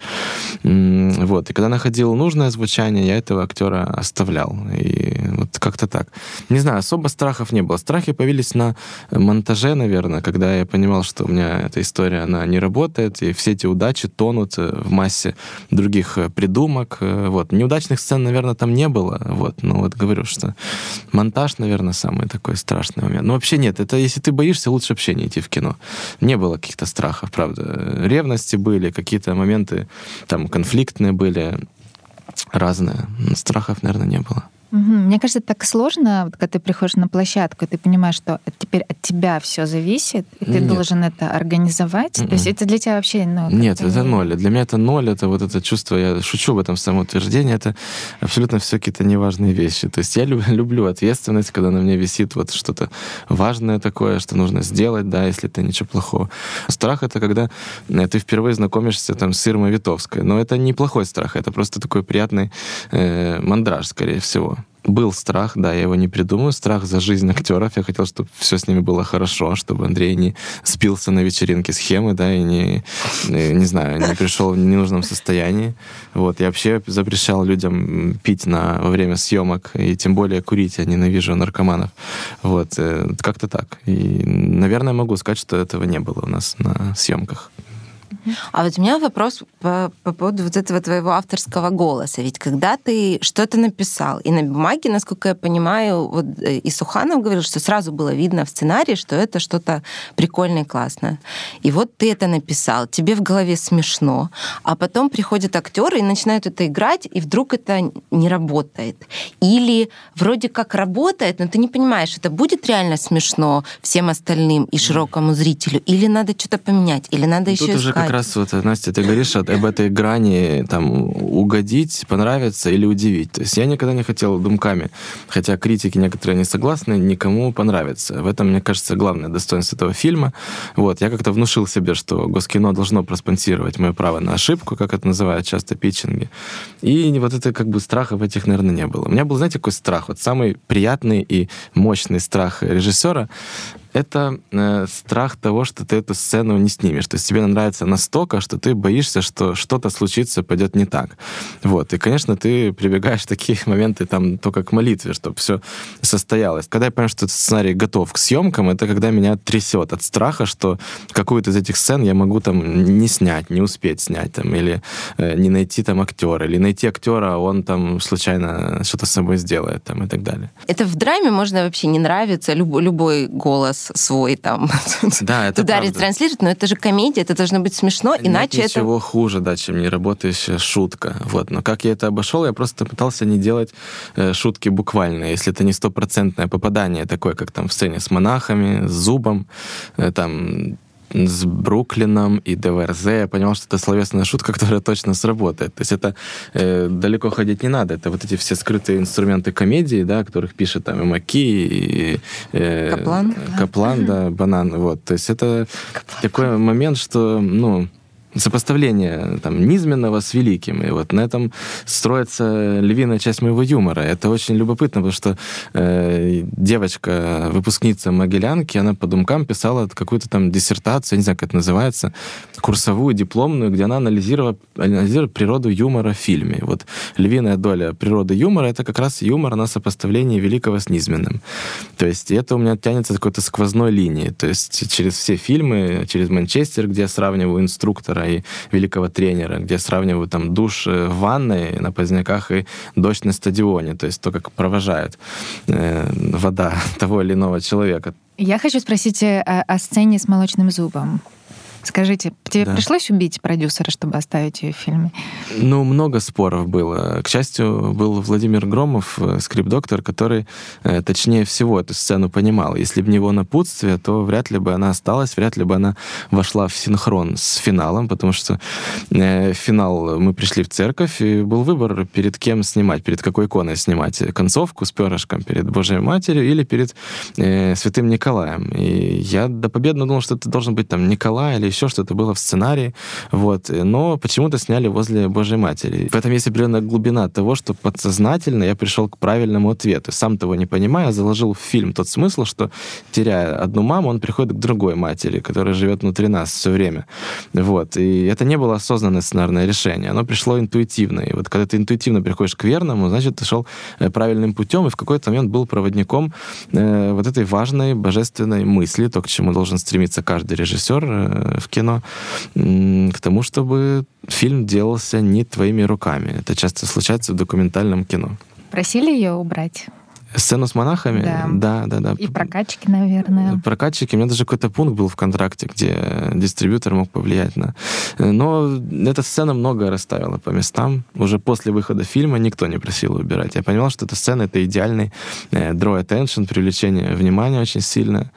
Вот. И когда находил нужное звучание, я этого актера оставлял. И вот как-то так. Не знаю, особо страхов не было. Страхи появились на монтаже, наверное, когда я понимал, что у меня эта история, она не работает, и все эти удачи тонут э, в массе других э, придумок. Э, вот. Неудачных сцен, наверное, там не было. Вот. Но вот говорю, что монтаж, наверное, самый такой страшный момент. Но вообще нет, это если ты боишься, лучше вообще не идти в кино. Не было каких-то страхов, правда. Ревности были, какие-то моменты там конфликтные были, разные. Страхов, наверное, не было. Мне кажется, так сложно, вот, когда ты приходишь на площадку, и ты понимаешь, что теперь от тебя все зависит, и ты Нет. должен это организовать. Mm-mm. То есть м-м. это для тебя вообще... Ну, Нет, это ноль. Для меня это ноль, это вот это чувство, я шучу в этом самоутверждении, это абсолютно все какие-то неважные вещи. То есть я люблю ответственность, когда на мне висит вот что-то важное такое, что нужно сделать, да, если это ничего плохого. Страх — это когда э, ты впервые знакомишься там с Ирмой Витовской. Но это не плохой страх, это просто такой приятный э, мандраж, скорее всего был страх, да, я его не придумаю, страх за жизнь актеров. Я хотел, чтобы все с ними было хорошо, чтобы Андрей не спился на вечеринке схемы, да, и не, не знаю, не пришел в ненужном состоянии. Вот, я вообще запрещал людям пить на, во время съемок, и тем более курить, я ненавижу наркоманов. Вот, э, как-то так. И, наверное, могу сказать, что этого не было у нас на съемках. А вот у меня вопрос по, по поводу вот этого твоего авторского голоса. Ведь когда ты что-то написал, и на бумаге, насколько я понимаю, вот э, и Суханов говорил, что сразу было видно в сценарии, что это что-то прикольное и классное. И вот ты это написал, тебе в голове смешно, а потом приходят актеры и начинают это играть, и вдруг это не работает. Или вроде как работает, но ты не понимаешь, это будет реально смешно всем остальным и широкому зрителю, или надо что-то поменять, или надо Тут еще искать раз вот, Настя, ты говоришь об этой грани там угодить, понравиться или удивить. То есть я никогда не хотел думками, хотя критики некоторые не согласны, никому понравится. В этом, мне кажется, главное достоинство этого фильма. Вот, я как-то внушил себе, что Госкино должно проспонсировать мое право на ошибку, как это называют часто питчинги. И вот это как бы страхов этих, наверное, не было. У меня был, знаете, какой страх? Вот самый приятный и мощный страх режиссера это э, страх того, что ты эту сцену не снимешь. То есть тебе нравится настолько, что ты боишься, что что-то случится, пойдет не так. Вот. И, конечно, ты прибегаешь в такие моменты там только к молитве, чтобы все состоялось. Когда я понимаю, что этот сценарий готов к съемкам, это когда меня трясет от страха, что какую-то из этих сцен я могу там не снять, не успеть снять, там, или э, не найти там актера, или найти актера, а он там случайно что-то с собой сделает, там, и так далее. Это в драме можно вообще не нравиться, любой, любой голос свой там да, это туда ретранслировать, но это же комедия, это должно быть смешно, Нет иначе ничего это... ничего хуже, да, чем не работающая шутка. Вот. Но как я это обошел, я просто пытался не делать э, шутки буквально. Если это не стопроцентное попадание, такое, как там в сцене с монахами, с зубом, э, там с Бруклином и ДВРЗ, я понимал, что это словесная шутка, которая точно сработает. То есть это э, далеко ходить не надо. Это вот эти все скрытые инструменты комедии, да, которых пишет там и Маки, и э, Каплан, Каплан, да, Банан. Вот. То есть это Каплан. такой момент, что, ну, сопоставление там, низменного с великим. И вот на этом строится львиная часть моего юмора. Это очень любопытно, потому что э, девочка, выпускница Могилянки, она по думкам писала какую-то там диссертацию, я не знаю, как это называется, курсовую, дипломную, где она анализировала, анализировала природу юмора в фильме. Вот львиная доля природы юмора — это как раз юмор на сопоставлении великого с низменным. То есть это у меня тянется какой-то сквозной линии. То есть через все фильмы, через Манчестер, где я сравниваю инструктора и великого тренера, где сравнивают там душ э, в ванной на Поздняках и дождь на стадионе, то есть то, как провожает э, вода того или иного человека. Я хочу спросить о, э, о сцене с молочным зубом. Скажите, тебе Да. пришлось убить продюсера, чтобы оставить ее в фильме? Ну, много споров было. К счастью, был Владимир Громов, э, скрипт-доктор, который э, точнее всего эту сцену понимал. Если бы не его напутствие, то вряд ли бы она осталась, вряд ли бы она вошла в синхрон с финалом, потому что э, финал мы пришли в церковь, и был выбор, перед кем снимать, перед какой иконой снимать концовку с перышком, перед Божьей Матерью или перед э, Святым Николаем. И я до победно думал, что это должен быть там Николай или еще что-то было в сценарии, вот. Но почему-то сняли возле Божьей Матери. В этом есть определенная глубина того, что подсознательно я пришел к правильному ответу. Сам того не понимая, заложил в фильм тот смысл, что теряя одну маму, он приходит к другой матери, которая живет внутри нас все время. Вот. И это не было осознанное сценарное решение. Оно пришло интуитивно. И вот когда ты интуитивно приходишь к верному, значит, ты шел э, правильным путем и в какой-то момент был проводником э, вот этой важной божественной мысли, то, к чему должен стремиться каждый режиссер э, в кино, к тому, чтобы фильм делался не твоими руками. Это часто случается в документальном кино. Просили ее убрать? Сцену с монахами? Да. Да, да, да. И прокачки, наверное. Прокатчики, у меня даже какой-то пункт был в контракте, где дистрибьютор мог повлиять на... Но эта сцена много расставила по местам. Уже после выхода фильма никто не просил убирать. Я понимал, что эта сцена — это идеальный э, draw attention, привлечение внимания очень сильное.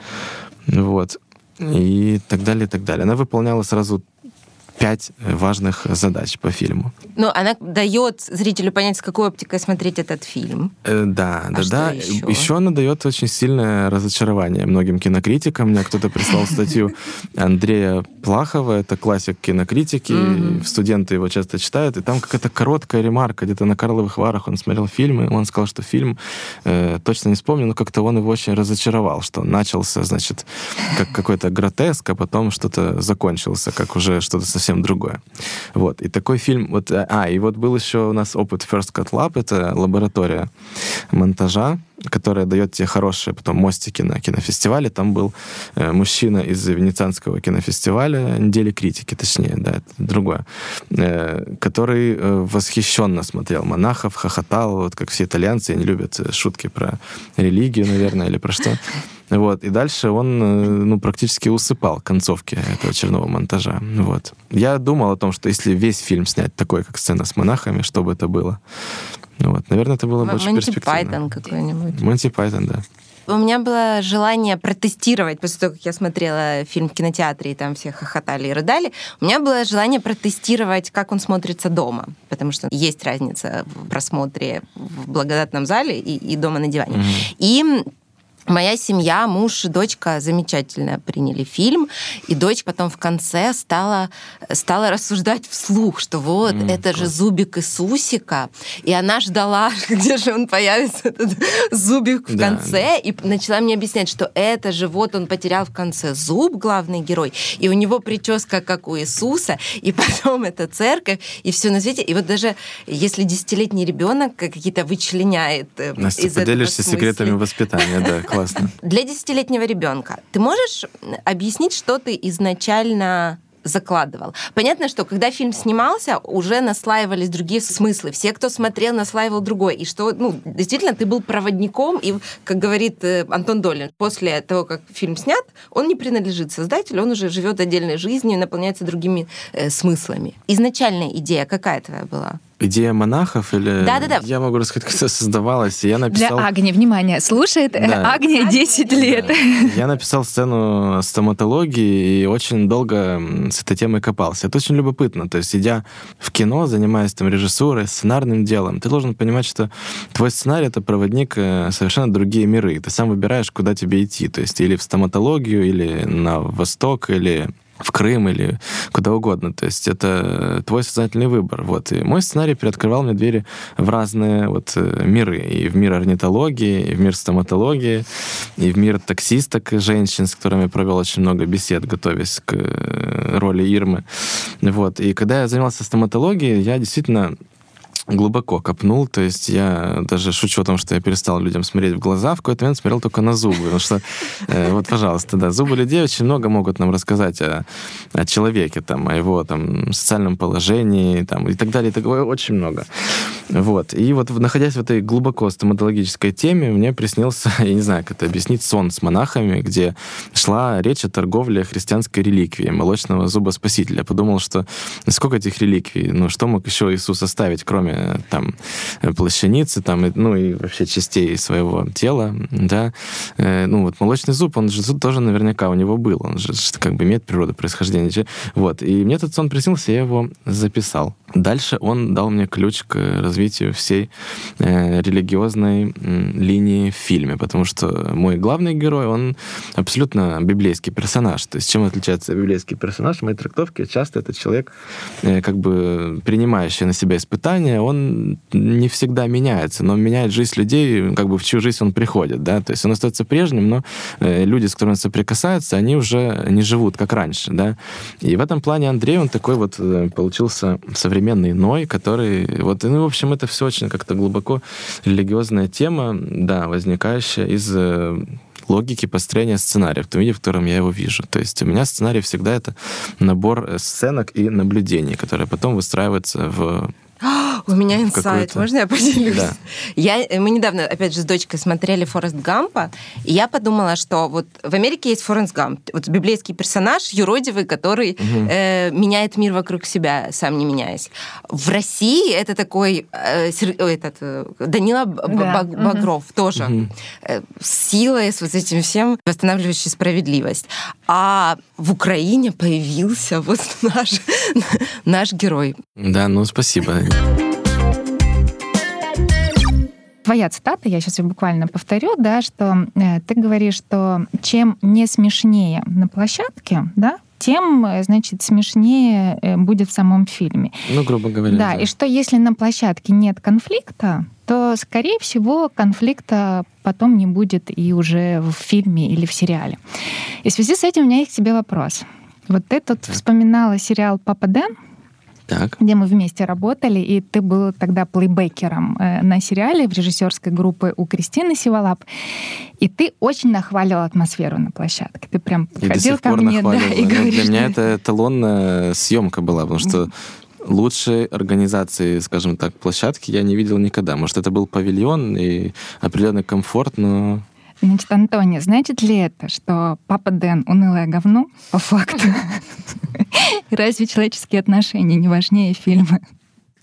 Вот. И так далее, и так далее. Она выполняла сразу пять важных задач по фильму. Ну, она дает зрителю понять, с какой оптикой смотреть этот фильм. Э, Да, да, что да. еще? она дает очень сильное разочарование многим кинокритикам. Мне кто-то прислал статью Андрея Плахова, это классик кинокритики, Мгм. студенты его часто читают, и там какая-то короткая ремарка, где-то на Карловых Варах он смотрел фильмы, он сказал, что фильм, э, точно не вспомню, но как-то он его очень разочаровал, что начался, значит, как какой-то гротеск, а потом что-то закончился, как уже что-то совсем другое. Вот. И такой фильм... Вот, э, а, и вот был еще у нас опыт First Cut Lab, это лаборатория монтажа, которая дает тебе хорошие потом мостики на кинофестивале. Там был э, мужчина из Венецианского кинофестиваля, недели критики, точнее, да, это другое, э, который э, восхищенно смотрел монахов, хохотал, вот как все итальянцы, они любят э, шутки про религию, наверное, или про что. Вот. И дальше он э, ну, практически усыпал концовки этого черного монтажа. Вот. Я думал о том, что если весь фильм снять такой, как сцена с монахами, что бы это было. Вот. Наверное, это было бы очень Монти перспективно. Пайтон какой-нибудь. Монти Пайтон, да. У меня было желание протестировать, после того, как я смотрела фильм в кинотеатре, и там все хохотали и рыдали, у меня было желание протестировать, как он смотрится дома. Потому что есть разница в просмотре в благодатном зале и, и дома на диване. Мгм. И Моя семья, муж и дочка замечательно приняли фильм, и дочь потом в конце стала, стала рассуждать вслух, что вот, М, это же класс. зубик Иисусика, и она ждала, где же он появится, этот зубик в Да, конце, и начала мне объяснять, что это же вот он потерял в конце зуб, главный герой, и у него прическа, как у Иисуса, и потом это церковь, и все на свете. И вот даже если десятилетний ребенок какие-то вычленяет э, Настя, из поделишься секретами воспитания, да, классно. Для десятилетнего ребенка ты можешь объяснить, что ты изначально закладывал. Понятно, что когда фильм снимался, уже наслаивались другие смыслы. Все, кто смотрел, наслаивал другой. И что, ну, действительно, ты был проводником, и, как говорит э, Антон Долин, после того, как фильм снят, он не принадлежит создателю, он уже живет отдельной жизнью и наполняется другими э, смыслами. Изначальная идея какая твоя была? Идея монахов или... Да-да-да. Я могу рассказать, как это создавалось. Я написал... Для Агни, внимание, слушает Да. Агния 10 лет. Да. Я написал сцену стоматологии и очень долго с этой темой копался. Это очень любопытно. То есть, идя в кино, занимаясь там режиссурой, сценарным делом, ты должен понимать, что твой сценарий — это проводник э, совершенно другие миры. Ты сам выбираешь, куда тебе идти. То есть, или в стоматологию, или на восток, или в Крым или куда угодно. То есть это твой сознательный выбор. Вот. И мой сценарий приоткрывал мне двери в разные вот э, миры. И в мир орнитологии, и в мир стоматологии, и в мир таксисток женщин, с которыми я провел очень много бесед, готовясь к э, роли Ирмы. Вот. И когда я занимался стоматологией, я действительно глубоко копнул, то есть я даже шучу о том, что я перестал людям смотреть в глаза, в какой-то момент смотрел только на зубы, потому что, э, вот, пожалуйста, да, зубы людей очень много могут нам рассказать о, человеке, там, о его там социальном положении, там, и так далее, и такое очень много. Вот, и вот находясь в этой глубоко стоматологической теме, мне приснился, я не знаю, как это объяснить, сон с монахами, где шла речь о торговле христианской реликвии, молочного зуба спасителя. Подумал, что сколько этих реликвий, ну, что мог еще Иисус оставить, кроме Там э, плащаницы, там, ну и вообще частей своего тела, да. Э, ну вот молочный зуб, он же тоже наверняка у него был, он же как бы имеет природу происхождения. Вот, и мне этот сон приснился, я его записал. Дальше он дал мне ключ к развитию всей э, религиозной линии в фильме, потому что мой главный герой, он абсолютно библейский персонаж. То есть чем отличается библейский персонаж? В моей трактовке часто это человек, как бы принимающий на себя испытания, он не всегда меняется, но меняет жизнь людей, как бы в чью жизнь он приходит, да, то есть он остается прежним, но э, люди, с которыми он соприкасается, они уже не живут как раньше, да. И в этом плане Андрей, он такой вот э, получился современный Ной, который... Вот, ну, в общем, это все очень как-то глубоко религиозная тема, да, возникающая из э, логики построения сценария в том виде, в котором я его вижу. То есть у меня сценарий всегда это набор сценок и наблюдений, которые потом выстраиваются в у меня инсайт, можно я поделюсь? Да. Я, э, мы недавно, опять же, с дочкой смотрели Форест Гампа, и я подумала, что вот в Америке есть Форест Гамп, вот библейский персонаж, юродивый, который угу. э, меняет мир вокруг себя, сам не меняясь. В России это такой э, этот, э, Данила да. Багров угу. тоже. Угу. Э, с силой, с вот этим всем, восстанавливающий справедливость. А в Украине появился вот наш, наш герой. Да, ну спасибо. Твоя цитата, я сейчас ее буквально повторю, да, что э, ты говоришь, что чем не смешнее на площадке, да, тем, э, значит, смешнее э, будет в самом фильме. Ну, грубо говоря. Да, да, и что если на площадке нет конфликта, то, скорее всего, конфликта потом не будет и уже в фильме или в сериале. И в связи с этим у меня есть к тебе вопрос. Вот ты тут так. вспоминала сериал «Папа Дэн», так. где мы вместе работали, и ты был тогда плейбекером э, на сериале в режиссерской группе у Кристины Сиволап, и ты очень нахваливал атмосферу на площадке. Ты прям и ходил ко мне да, и ну, говоришь... Для меня это эталонная съемка была, потому что лучшей организации, скажем так, площадки я не видел никогда. Может, это был павильон и определенный комфорт, но Значит, Антония, значит ли это, что папа Дэн унылое говно по факту? Разве человеческие отношения не важнее фильма?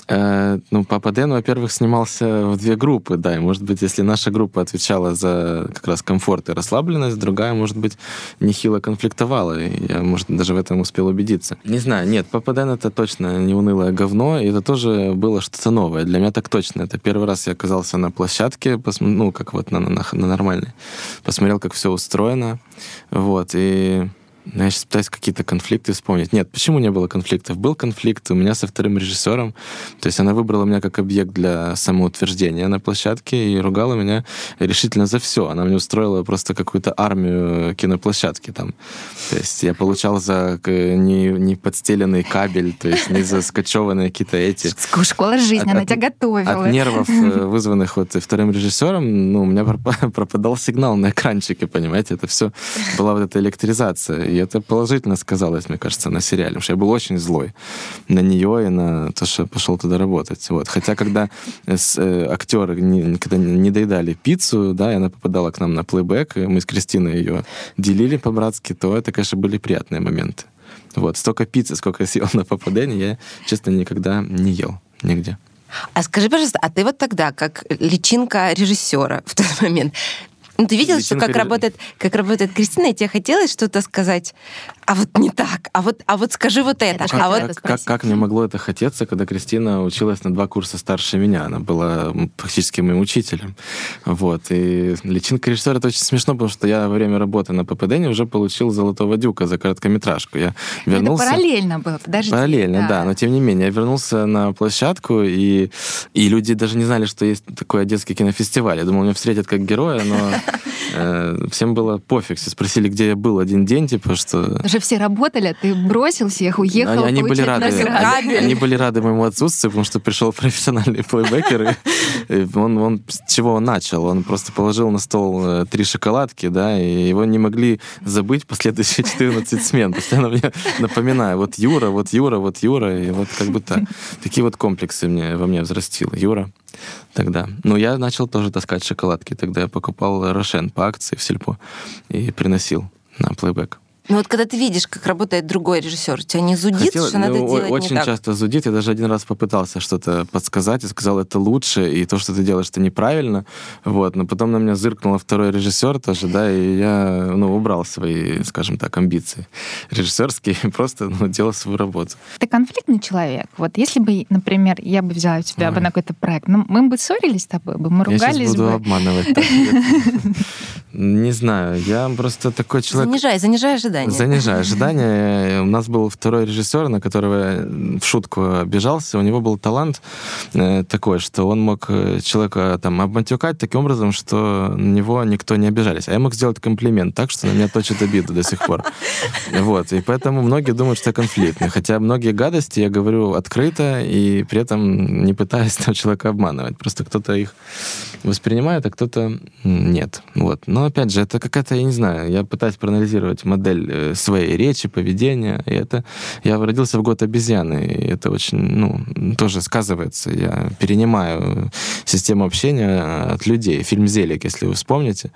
Э, ну, Папа Дэн, во-первых, снимался в две группы, да, и, может быть, если наша группа отвечала за как раз комфорт и расслабленность, другая, может быть, нехило конфликтовала, и я, может, даже в этом успел убедиться. Не знаю, нет, Папа Дэн — это точно не унылое говно, и это тоже было что-то новое. Для меня так точно. Это первый раз я оказался на площадке, ну, как вот на, на, на нормальной. Посмотрел, как все устроено, вот, и ну, я сейчас пытаюсь какие-то конфликты вспомнить. Нет, почему не было конфликтов? Был конфликт у меня со вторым режиссером. То есть она выбрала меня как объект для самоутверждения на площадке и ругала меня решительно за все. Она мне устроила просто какую-то армию киноплощадки там. То есть я получал за не, не подстеленный кабель, то есть не за скачеванные какие-то эти... Школа жизни, от, она тебя готовила. От нервов, э, вызванных вот вторым режиссером, ну, у меня пропадал сигнал на экранчике, понимаете? Это все была вот эта электризация и это положительно сказалось, мне кажется, на сериале. Потому что я был очень злой на нее и на то, что пошел туда работать. Вот. Хотя, когда с, э, актеры не, когда не доедали пиццу, да, и она попадала к нам на плейбэк, и мы с Кристиной ее делили по-братски, то это, конечно, были приятные моменты. Вот. Столько пиццы, сколько я съел на попадении, я, честно, никогда не ел нигде. А скажи, пожалуйста, а ты вот тогда, как личинка режиссера в тот момент, ну, ты видел, что как работает, как работает Кристина, и тебе хотелось что-то сказать, а вот не так, а вот, а вот скажи вот это. Как, а вот... как, как, как мне могло это хотеться, когда Кристина училась на два курса старше меня? Она была практически моим учителем. Вот. И личинка режиссера это очень смешно, потому что я во время работы на ППД уже получил золотого дюка за короткометражку. Я вернулся... Это параллельно было, подожди. Параллельно, да. да. Но тем не менее, я вернулся на площадку, и, и люди даже не знали, что есть такой детский кинофестиваль. Я думал, меня встретят как героя, но э, всем было пофиг. Все спросили, где я был один день, типа, что Уже все работали, ты бросил всех, уехал. Они, они были рады. награды. Они были рады моему отсутствию, потому что пришел профессиональный плейбекер. и- он, он с чего он начал? Он просто положил на стол э, три шоколадки, да, и его не могли забыть последующие 14 смен. Постоянно мне напоминаю, вот Юра, вот Юра, вот Юра, и вот как бы так. Такие вот комплексы мне, во мне взрастил Юра тогда. Ну, я начал тоже таскать шоколадки. Тогда я покупал Рошен по акции в Сельпо и приносил на плейбек. Ну вот когда ты видишь, как работает другой режиссер, у тебя не зудит, Хотел- что надо ну, о- делать Очень не так? часто зудит. Я даже один раз попытался что-то подсказать и сказал, это лучше, и то, что ты делаешь, это неправильно. Вот. Но потом на меня зыркнул второй режиссер тоже, да, и я ну, убрал свои, скажем так, амбиции режиссерские просто ну, делал свою работу. Ты конфликтный человек. Вот если бы, например, я бы взяла тебя бы Ой. на какой-то проект, ну, мы бы ссорились с тобой, бы, мы я сейчас ругались буду бы. обманывать. Не знаю, я просто такой человек... Занижай, занижай ожидания. Занижаю ожидания. У нас был второй режиссер, на которого в шутку обижался. У него был талант э, такой, что он мог э, человека там обматюкать таким образом, что на него никто не обижались. А я мог сделать комплимент так, что на меня точит обиду до сих пор. Вот. И поэтому многие думают, что я конфликтный. Хотя многие гадости я говорю открыто и при этом не пытаясь там человека обманывать. Просто кто-то их воспринимает, а кто-то нет. Вот. Но опять же, это какая-то, я не знаю, я пытаюсь проанализировать модель э, своей речи, поведения, и это... Я родился в год обезьяны, и это очень, ну, тоже сказывается. Я перенимаю систему общения от людей. Фильм «Зелик», если вы вспомните,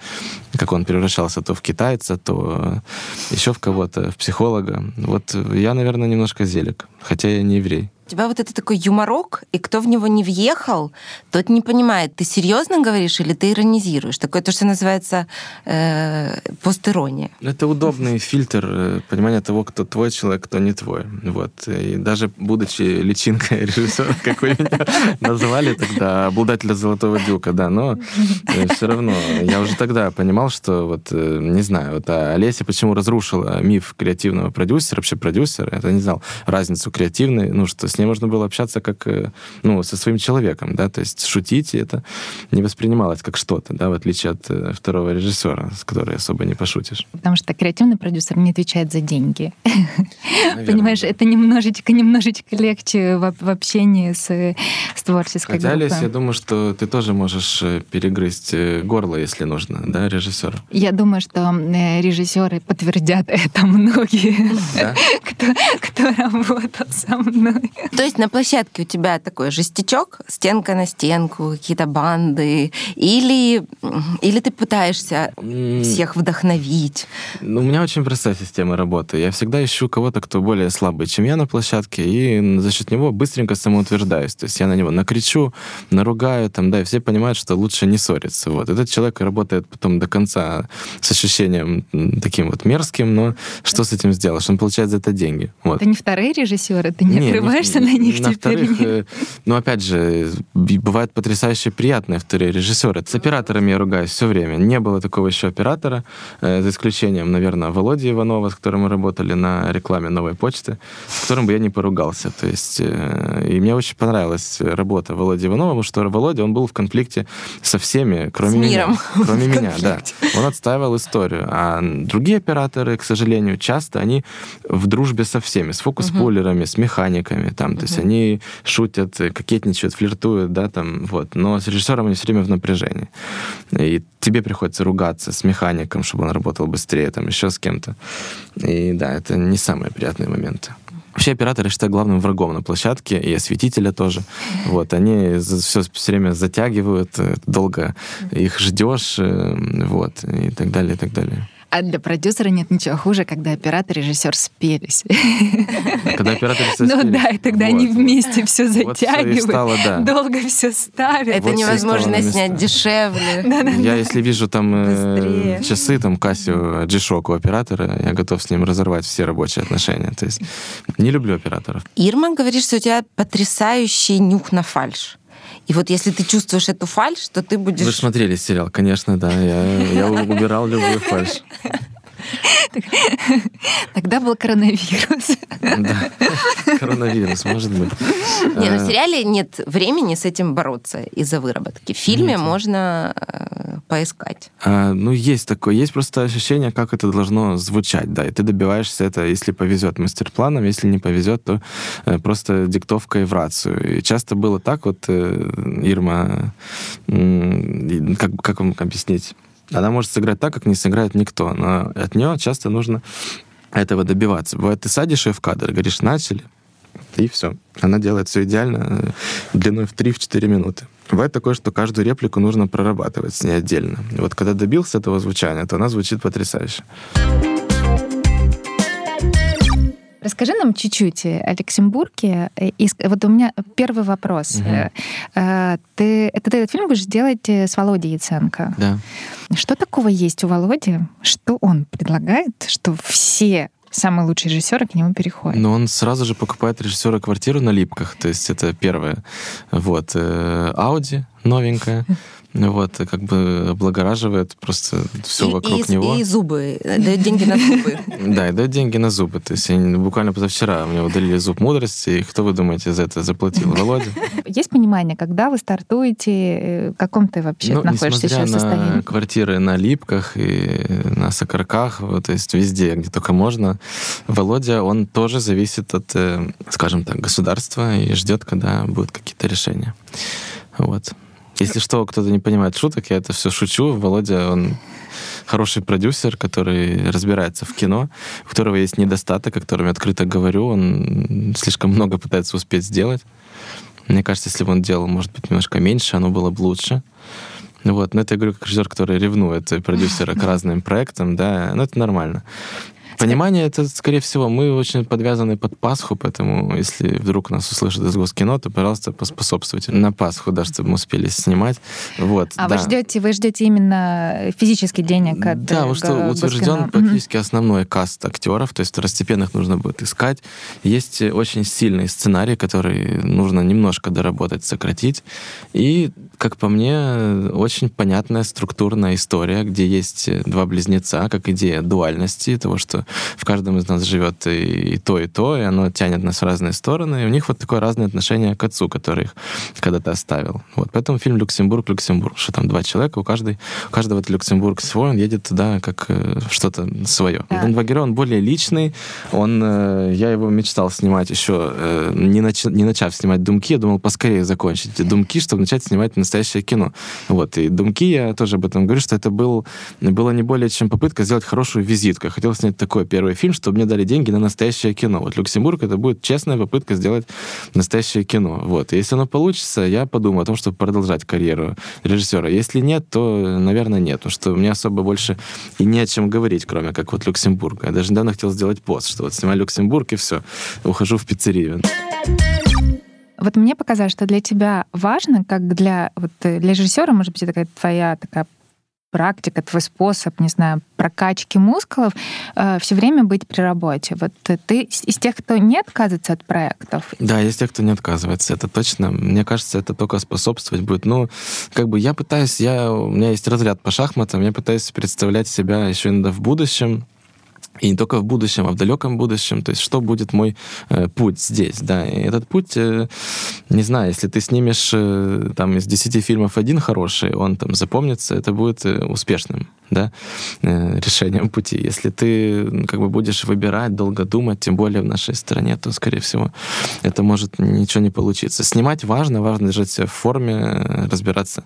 как он превращался то в китайца, то еще в кого-то, в психолога. Вот я, наверное, немножко «Зелик», хотя я не еврей. Тебя вот это такой юморок, и кто в него не въехал, тот не понимает, ты серьезно говоришь или ты иронизируешь. Такое то, что называется э, постирония. Это удобный фильтр э, понимания того, кто твой человек, кто не твой. Вот. И даже будучи личинкой режиссера, как вы меня назвали тогда, обладателя «Золотого дюка», да, но все равно я уже тогда понимал, что вот, э, не знаю, вот а Олеся почему разрушила миф креативного продюсера, вообще продюсера, это не знал разницу креативной, ну, что с ней можно было общаться как, э, ну, со своим человеком, да, то есть шутить, и это не воспринималось как что-то, да, в отличие от э, второго режиссера, с которой особо не пошутишь. Потому что креативный продюсер не отвечает за деньги. Наверное, Понимаешь, да. это немножечко, немножечко легче в, в общении с, с творческой Хотя, группой. Олесь, я думаю, что ты тоже можешь э, перегрызть горло, если нужно, да, режиссера. Я думаю, что режиссеры подтвердят это многие, Да? кто, кто работал со мной. То есть на площадке у тебя такой жестячок, стенка на стенку, какие-то банды, или, или ты пытаешься всех вдохновить. Ну, у меня очень простая система работы. Я всегда ищу кого-то, кто более слабый, чем я на площадке, и за счет него быстренько самоутверждаюсь. То есть я на него накричу, наругаю, там, да, и все понимают, что лучше не ссориться. Вот. Этот человек работает потом до конца с ощущением таким вот мерзким, но что с этим сделаешь? Он получает за это деньги. Вот. Это не вторые режиссеры, ты не Не, отрываешься на них теперь. вторых, ну, опять же, б- бывают потрясающе приятные вторые режиссеры. С операторами я ругаюсь все время. Не было такого еще оператора, э, за исключением, наверное, Володи Иванова, с которым мы работали на рекламе новой почты, с которым бы я не поругался. То есть, э, и мне очень понравилась работа Володи Иванова, потому что Володя, он был в конфликте со всеми, кроме С меня. миром. Кроме В меня, да. Он отстаивал историю. А другие операторы, к сожалению, часто они в дружбе со всеми, с фокус-пулерами, с механиками, там, то есть они шутят, э, кокетничают, флиртуют, да, там, вот. Но с режиссером они все время в напряжении. И тебе приходится ругаться с механиком, чтобы он работал быстрее, там, еще с кем-то. И да, это не самые приятные моменты. Вообще операторы считаю главным врагом на площадке, и осветителя тоже. Вот, они все, все время затягивают, э, долго их ждешь, э, вот, и так далее, и так далее. А для продюсера нет ничего хуже, когда оператор и режиссер спелись. Когда операторы Ну соспелись, да, и тогда они вот, вместе все Вот всё и затягивают, стало, да. долго все ставят. Это Вот невозможно снять дешевле. Я если вижу там э, часы, там Casio G-Shock у оператора, я готов с ним разорвать все рабочие отношения. То есть не люблю операторов. Ирма говорит, что у тебя потрясающий нюх на фальш. И вот если ты чувствуешь эту фальш, то ты будешь... Вы смотрели сериал, конечно, да. Я, я убирал любую фальш. Тогда был коронавирус. Да, коронавирус, может быть. Не, ну в Э, сериале нет времени с этим бороться из-за выработки. В фильме Нет. можно э, поискать. А, ну, есть такое. Есть просто ощущение, как это должно звучать, да. И ты добиваешься это, если повезет, мастер-планом, если не повезет, то э, просто диктовкой в рацию. И часто было так, вот, э, Ирма, и как, как вам объяснить? Она может сыграть так, как не сыграет никто, но от нее часто нужно этого добиваться. Бывает, ты садишь ее в кадр, говоришь, начали, и все. Она делает все идеально, э, длиной в 3-4 минуты. Бывает такое, что каждую реплику нужно прорабатывать с ней отдельно. И вот когда добился этого звучания, то она звучит потрясающе. Расскажи нам чуть-чуть о Люксембурге. Э, И вот у меня первый вопрос. Э, Ты, это ты этот фильм будешь делать с Володей Яценко. Да. Что такого есть у Володи, что он предлагает, что все самые лучшие режиссеры к нему переходят? Но он сразу же покупает режиссера квартиру на Липках, то есть это первое. Вот. Ауди новенькая. Вот, и как бы облагораживает просто все и, вокруг и, него. и зубы, э, дает деньги на зубы. Да, и дает деньги на зубы. То есть они буквально позавчера мне удалили зуб мудрости, и кто, вы думаете, за это заплатил? Володя? Есть понимание, когда вы стартуете, э, в каком ты вообще Ну, находишься несмотря сейчас на состоянии? квартиры на Липках и на Сокарках, вот, то есть везде, где только можно, Володя, он тоже зависит от, э, скажем так, государства и ждет, когда будут какие-то решения. Вот. Если что, кто-то не понимает шуток, я это все шучу. Володя, он хороший продюсер, который разбирается в кино, у которого есть недостаток, о котором я открыто говорю. Он слишком много пытается успеть сделать. Мне кажется, если бы он делал, может быть, немножко меньше, оно было бы лучше. Вот. Но это я говорю как режиссер, который ревнует продюсера к разным проектам, да, но это нормально. Понимание это, скорее всего, мы очень подвязаны под Пасху, поэтому если вдруг нас услышат из Госкино, то, пожалуйста, поспособствуйте на Пасху, да, чтобы мы успели снимать. Вот, А да. вы ждете, вы ждете именно физический денег от Да, э, вот что утвержден Госкино? Практически основной каст актеров, то есть второстепенных нужно будет искать. Есть э, очень сильный сценарий, который нужно немножко доработать, сократить. И, как по мне, очень понятная структурная история, где есть э, два близнеца, как идея дуальности, того, что в каждом из нас живет и, и то, и то, и оно тянет нас в разные стороны, и у них вот такое разное отношение к отцу, который их когда-то оставил. Вот, поэтому фильм «Люксембург, Люксембург», что там два человека, у, каждой, у каждого это Люксембург свой, он едет туда как э, что-то свое. Да. Дон два героя, он более личный, он, э, я его мечтал снимать еще, э, не, нач- не начав снимать «Думки», я думал поскорее закончить эти «Думки», чтобы начать снимать настоящее кино. Вот, и «Думки», я тоже об этом говорю, что это был, было не более чем попытка сделать хорошую визитку. Я хотел снять такой первый фильм, чтобы мне дали деньги на настоящее кино. Вот «Люксембург» это будет честная попытка сделать настоящее кино. Вот. Если оно получится, я подумаю о том, чтобы продолжать карьеру режиссера. Если нет, то, наверное, нет. Потому что мне особо больше и не о чем говорить, кроме как вот Люксембурга. Я даже недавно хотел сделать пост, что вот снимаю Люксембург, и все, ухожу в пиццерию. Вот мне показалось, что для тебя важно, как для, вот, э, для режиссера, может быть, это такая твоя такая практика, твой способ, не знаю, прокачки мускулов, все время быть при работе. Вот э, ты из из тех, кто не отказывается от проектов. Да, есть те, кто не отказывается, это точно. Мне кажется, это только способствовать будет. Ну, как бы я пытаюсь, я, у меня есть разряд по шахматам, я пытаюсь представлять себя еще иногда в будущем, и не только в будущем, а в далеком будущем. То есть, что будет мой э, путь здесь, да. И этот путь, э, не знаю, если ты снимешь э, там из 10 фильмов один хороший, он там запомнится, это будет э, успешным, да, э, решением пути. Если ты как бы будешь выбирать, долго думать, тем более в нашей стране, то, скорее всего, это может ничего не получиться. Снимать важно, важно держать себя в форме, э, разбираться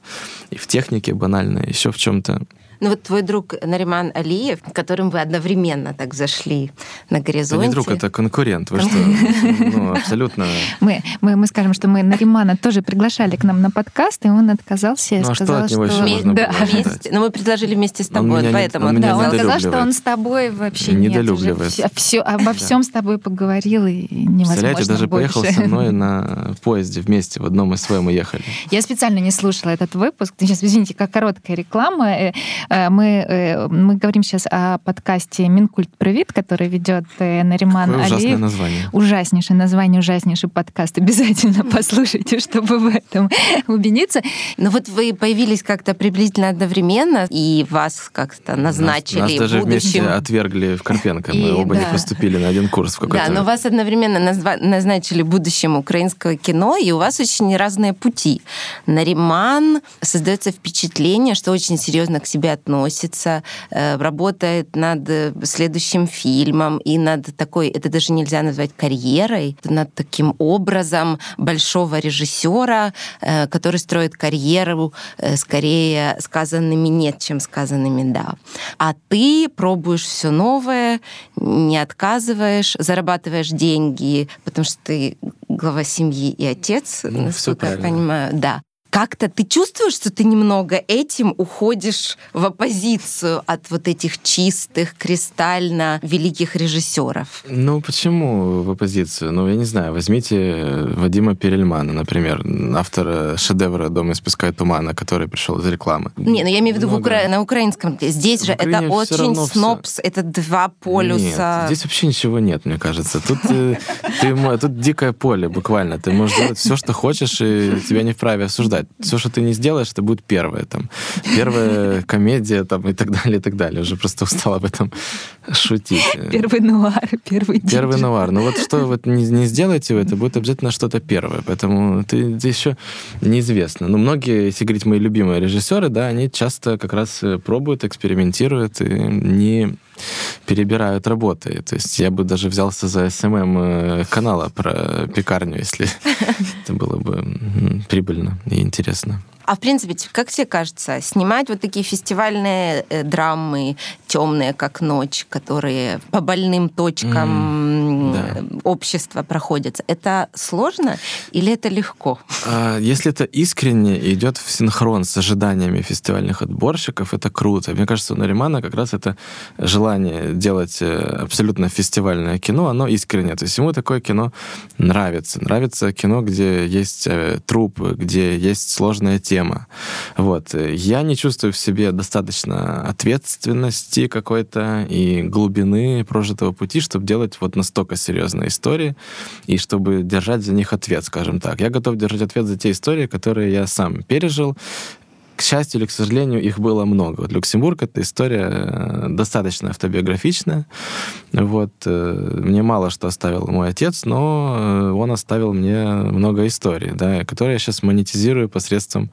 и в технике банально, еще в чем-то. Ну вот твой друг Нариман Алиев, которым вы одновременно так зашли на Это горизонте. не друг, это конкурент. Вы что? Ну, абсолютно. Мы, мы, мы скажем, что мы Наримана тоже приглашали к нам на подкаст, и он отказался и Ну, а что сказал, от него еще можно да. Вместе, ну, мы предложили вместе с Он тобой, меня не- поэтому он меня Да, он сказал, что он с тобой вообще Недолюбливает. нет. Все, обо всем с тобой поговорил, и невозможно Представляете, даже больше. поехал со мной на поезде вместе, в одном из своем мы ехали. Я специально не слушала этот выпуск. Сейчас, извините, как короткая реклама. Э, мы, э, мы говорим сейчас о подкасте «Минкульт Привит», который ведет э, Нариман Какое ужасное Алиев. название. Ужаснейшее название, ужаснейший подкаст. Обязательно послушайте, чтобы в этом убедиться. Ну вот вы появились как-то приблизительно одновременно, и вас как-то назначили Нас, нас даже будущим... вместе отвергли в Карпенко. Мы И, оба не да. поступили на один курс в какой-то... Да, но вас одновременно назва- назначили будущим украинского кино, и у вас очень разные пути. Нариман создается впечатление, что очень серьезно к себе относится, э, работает над э, следующим фильмом и над такой, это даже нельзя назвать карьерой, над таким образом большого режиссера, э, который строит карьеру скорее сказанными нет, чем сказанными да. А ты пробуешь все новое, не отказываешь, зарабатываешь деньги, потому что ты глава семьи и отец, Ну, насколько я правильно. понимаю, да. Как-то ты чувствуешь, что ты немного этим уходишь в оппозицию от вот этих чистых, кристально великих режиссеров? Ну, почему в оппозицию? Ну, я не знаю, возьмите э, Вадима Перельмана, например, автора шедевра «Дом из песка и тумана», который пришел из рекламы. Не, ну я имею в виду в Много. укра- на украинском. Здесь В же это Украине очень снобс, это два полюса. Нет, здесь вообще ничего нет, мне кажется. Тут, э, ты, тут дикое поле, буквально. Ты можешь делать все, что хочешь, и тебя не вправе осуждать. Все, что ты не сделаешь, это будет первое. Там, первая комедия там, и так далее, и так далее. Уже просто устал об этом шутить. Первый нуар, первый Первый диджей. нуар. Ну вот что вот не, не сделаете вы, это будет обязательно что-то первое. Поэтому ты здесь еще неизвестно. Но многие, если говорить мои любимые режиссеры, да, они часто как раз э, пробуют, экспериментируют и не перебирают работы. То есть я бы даже взялся за SMM э, канала про пекарню, если это было бы прибыльно и интересно. А в принципе, как тебе кажется, снимать вот такие фестивальные э, драмы, темные как ночь, которые по больным точкам да. э, общества проходятся, это сложно или это легко? А, Если это искренне и идет в синхрон с ожиданиями фестивальных отборщиков, это круто. Мне кажется, у Наримана как раз это желание делать э, абсолютно фестивальное кино, оно искреннее. То есть ему такое кино нравится. Нравится кино, где есть э, труп, где есть сложная тема. Вот. Я не чувствую в себе достаточно ответственности какой-то и глубины прожитого пути, чтобы делать вот настолько серьезные истории и чтобы держать за них ответ, скажем так. Я готов держать ответ за те истории, которые я сам пережил. К счастью или к сожалению, их было много. Вот Люксембург — это история э, достаточно автобиографичная. Вот. э, Мне мало что оставил мой отец, но э, он оставил мне много историй, да, которые я сейчас монетизирую посредством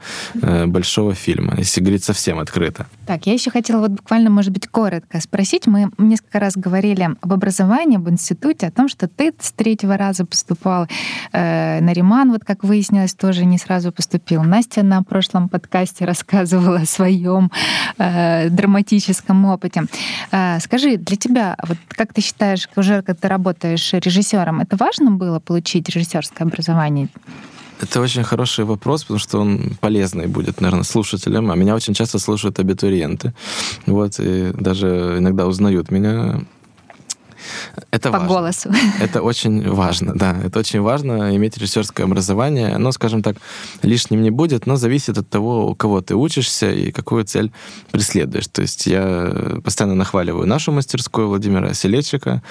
большого фильма, если говорить совсем открыто. Так, я еще хотела вот буквально, может быть, коротко спросить. Мы несколько раз говорили об образовании, об институте, о том, что ты с третьего раза поступал. Э, Нариман, вот как выяснилось, тоже не сразу поступил. Настя на прошлом подкасте рассказывала о своем э, драматическом опыте. Э, скажи, для тебя, вот как ты считаешь, уже когда ты работаешь режиссером, это важно было получить режиссерское образование? Это очень хороший вопрос, потому что он полезный будет, наверное, слушателям. А меня очень часто слушают абитуриенты. Вот, и даже иногда узнают меня. Это По важно. голосу. Это очень важно, да. Это очень важно, иметь режиссерское образование. Оно, скажем так, лишним не будет, но зависит от того, у кого ты учишься и какую цель преследуешь. То есть я постоянно нахваливаю нашу мастерскую Владимира Селечика.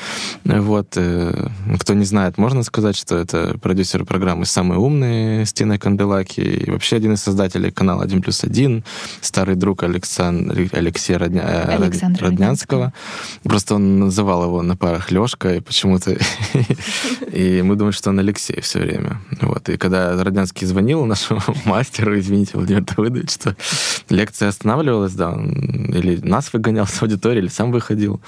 Вот. э, Кто не знает, можно сказать, что это продюсер программы «Самые умные» с Тиной Канделаки и вообще один из создателей канала «1 плюс 1», старый друг Александр, Алексея Родня- э, Александра Роднянского. Просто он называл его на парах Лешка, и почему-то... И мы думаем, что он Алексей все время. Вот. И когда Роднянский звонил нашему мастеру, извините, Владимир Давыдович, что лекция останавливалась, да, или нас выгонял с аудитории, или сам выходил.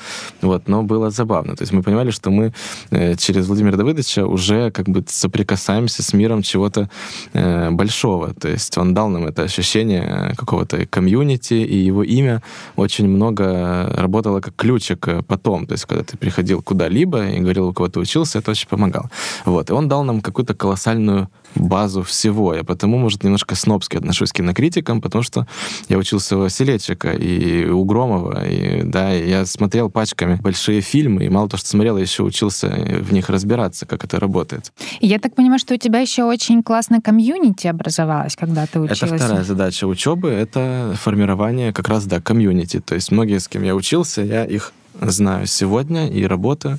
Вот. Но было забавно. То есть мы понимали, что мы э, через Владимира Давыдовича уже как бы соприкасаемся с миром чего-то э, большого. То есть он дал нам это ощущение какого-то комьюнити, и его имя очень много работало как ключик э, потом. То есть когда ты приходил куда куда-либо и говорил, у кого ты учился, это очень помогало. Вот. И он дал нам какую-то колоссальную базу всего. Я потому, может, немножко снобски отношусь к кинокритикам, потому что я учился у Василечика и у Громова, и, да, и я смотрел пачками большие фильмы, и мало того, что смотрел, я еще учился в них разбираться, как это работает. Я так понимаю, что у тебя еще очень классная комьюнити образовалась, когда ты учился. Это вторая задача учебы, это формирование как раз, да, комьюнити. То есть многие, с кем я учился, я их знаю сегодня и работаю.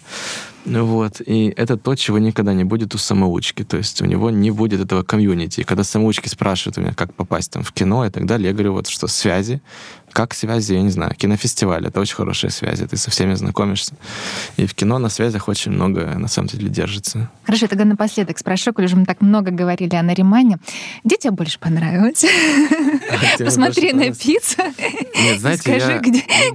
Вот. И это то, чего никогда не будет у самоучки. То есть у него не будет этого комьюнити. И когда самоучки спрашивают у меня, как попасть там в кино и так далее, я говорю, вот что связи, как связи, я не знаю. Кинофестиваль — это очень хорошие связи, ты со всеми знакомишься. И в кино на связях очень много, на самом деле, держится. Хорошо, тогда напоследок спрошу, коль уже мы так много говорили о Наримане. Где тебе больше понравилось? Посмотри на пиццу. Нет, знаете, я не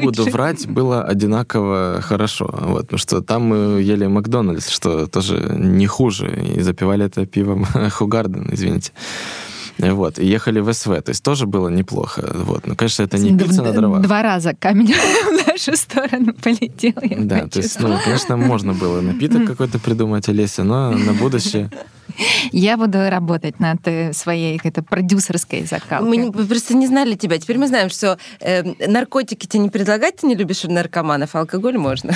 буду врать, было одинаково хорошо. Вот, потому что там мы ели Макдональдс, что тоже не хуже, и запивали это пивом Хугарден, извините. Вот, и ехали в СВ, то есть тоже было неплохо. Вот, ну, конечно, это не пицца на дрова. Два раза камень в нашу сторону полетел. Да, то есть, ну, конечно, можно было напиток какой-то придумать, Олеся, но на будущее я буду работать над э, своей это продюсерской закалкой. Мы просто не знали тебя. Теперь мы знаем, что э, наркотики тебе не предлагать, ты не любишь наркоманов, а алкоголь можно.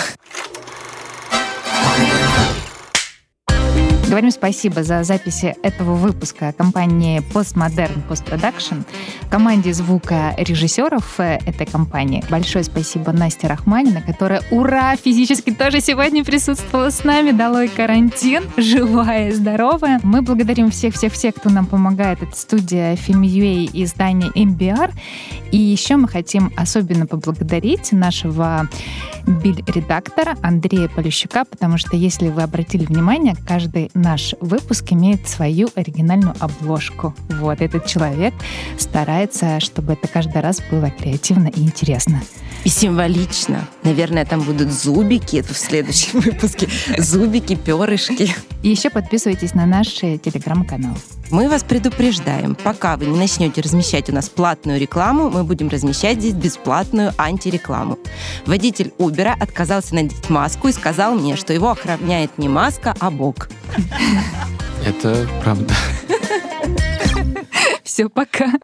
Thank you. Говорим спасибо за записи этого выпуска компании Postmodern Post Production, команде звука режиссеров э, этой компании. Большое спасибо Насте Рахманина, которая, ура, физически тоже сегодня присутствовала с нами. Долой карантин, живая и здоровая. Мы благодарим всех-всех-всех, кто нам помогает. Это студия Film.ua и издание MBR. И еще мы хотим особенно поблагодарить нашего биль-редактора Андрея Полищука, потому что, если вы обратили внимание, каждый наш выпуск имеет свою оригинальную обложку. Вот этот человек старается, чтобы это каждый раз было креативно и интересно. И символично. Наверное, там будут зубики в следующем выпуске. Зубики, перышки. И еще подписывайтесь на наш э, телеграм-канал. Мы вас предупреждаем, пока вы не начнете размещать у нас платную рекламу, мы будем размещать здесь бесплатную антирекламу. Водитель Uber отказался надеть маску и сказал мне, что его охраняет не маска, а Бог. Это правда. Все, пока.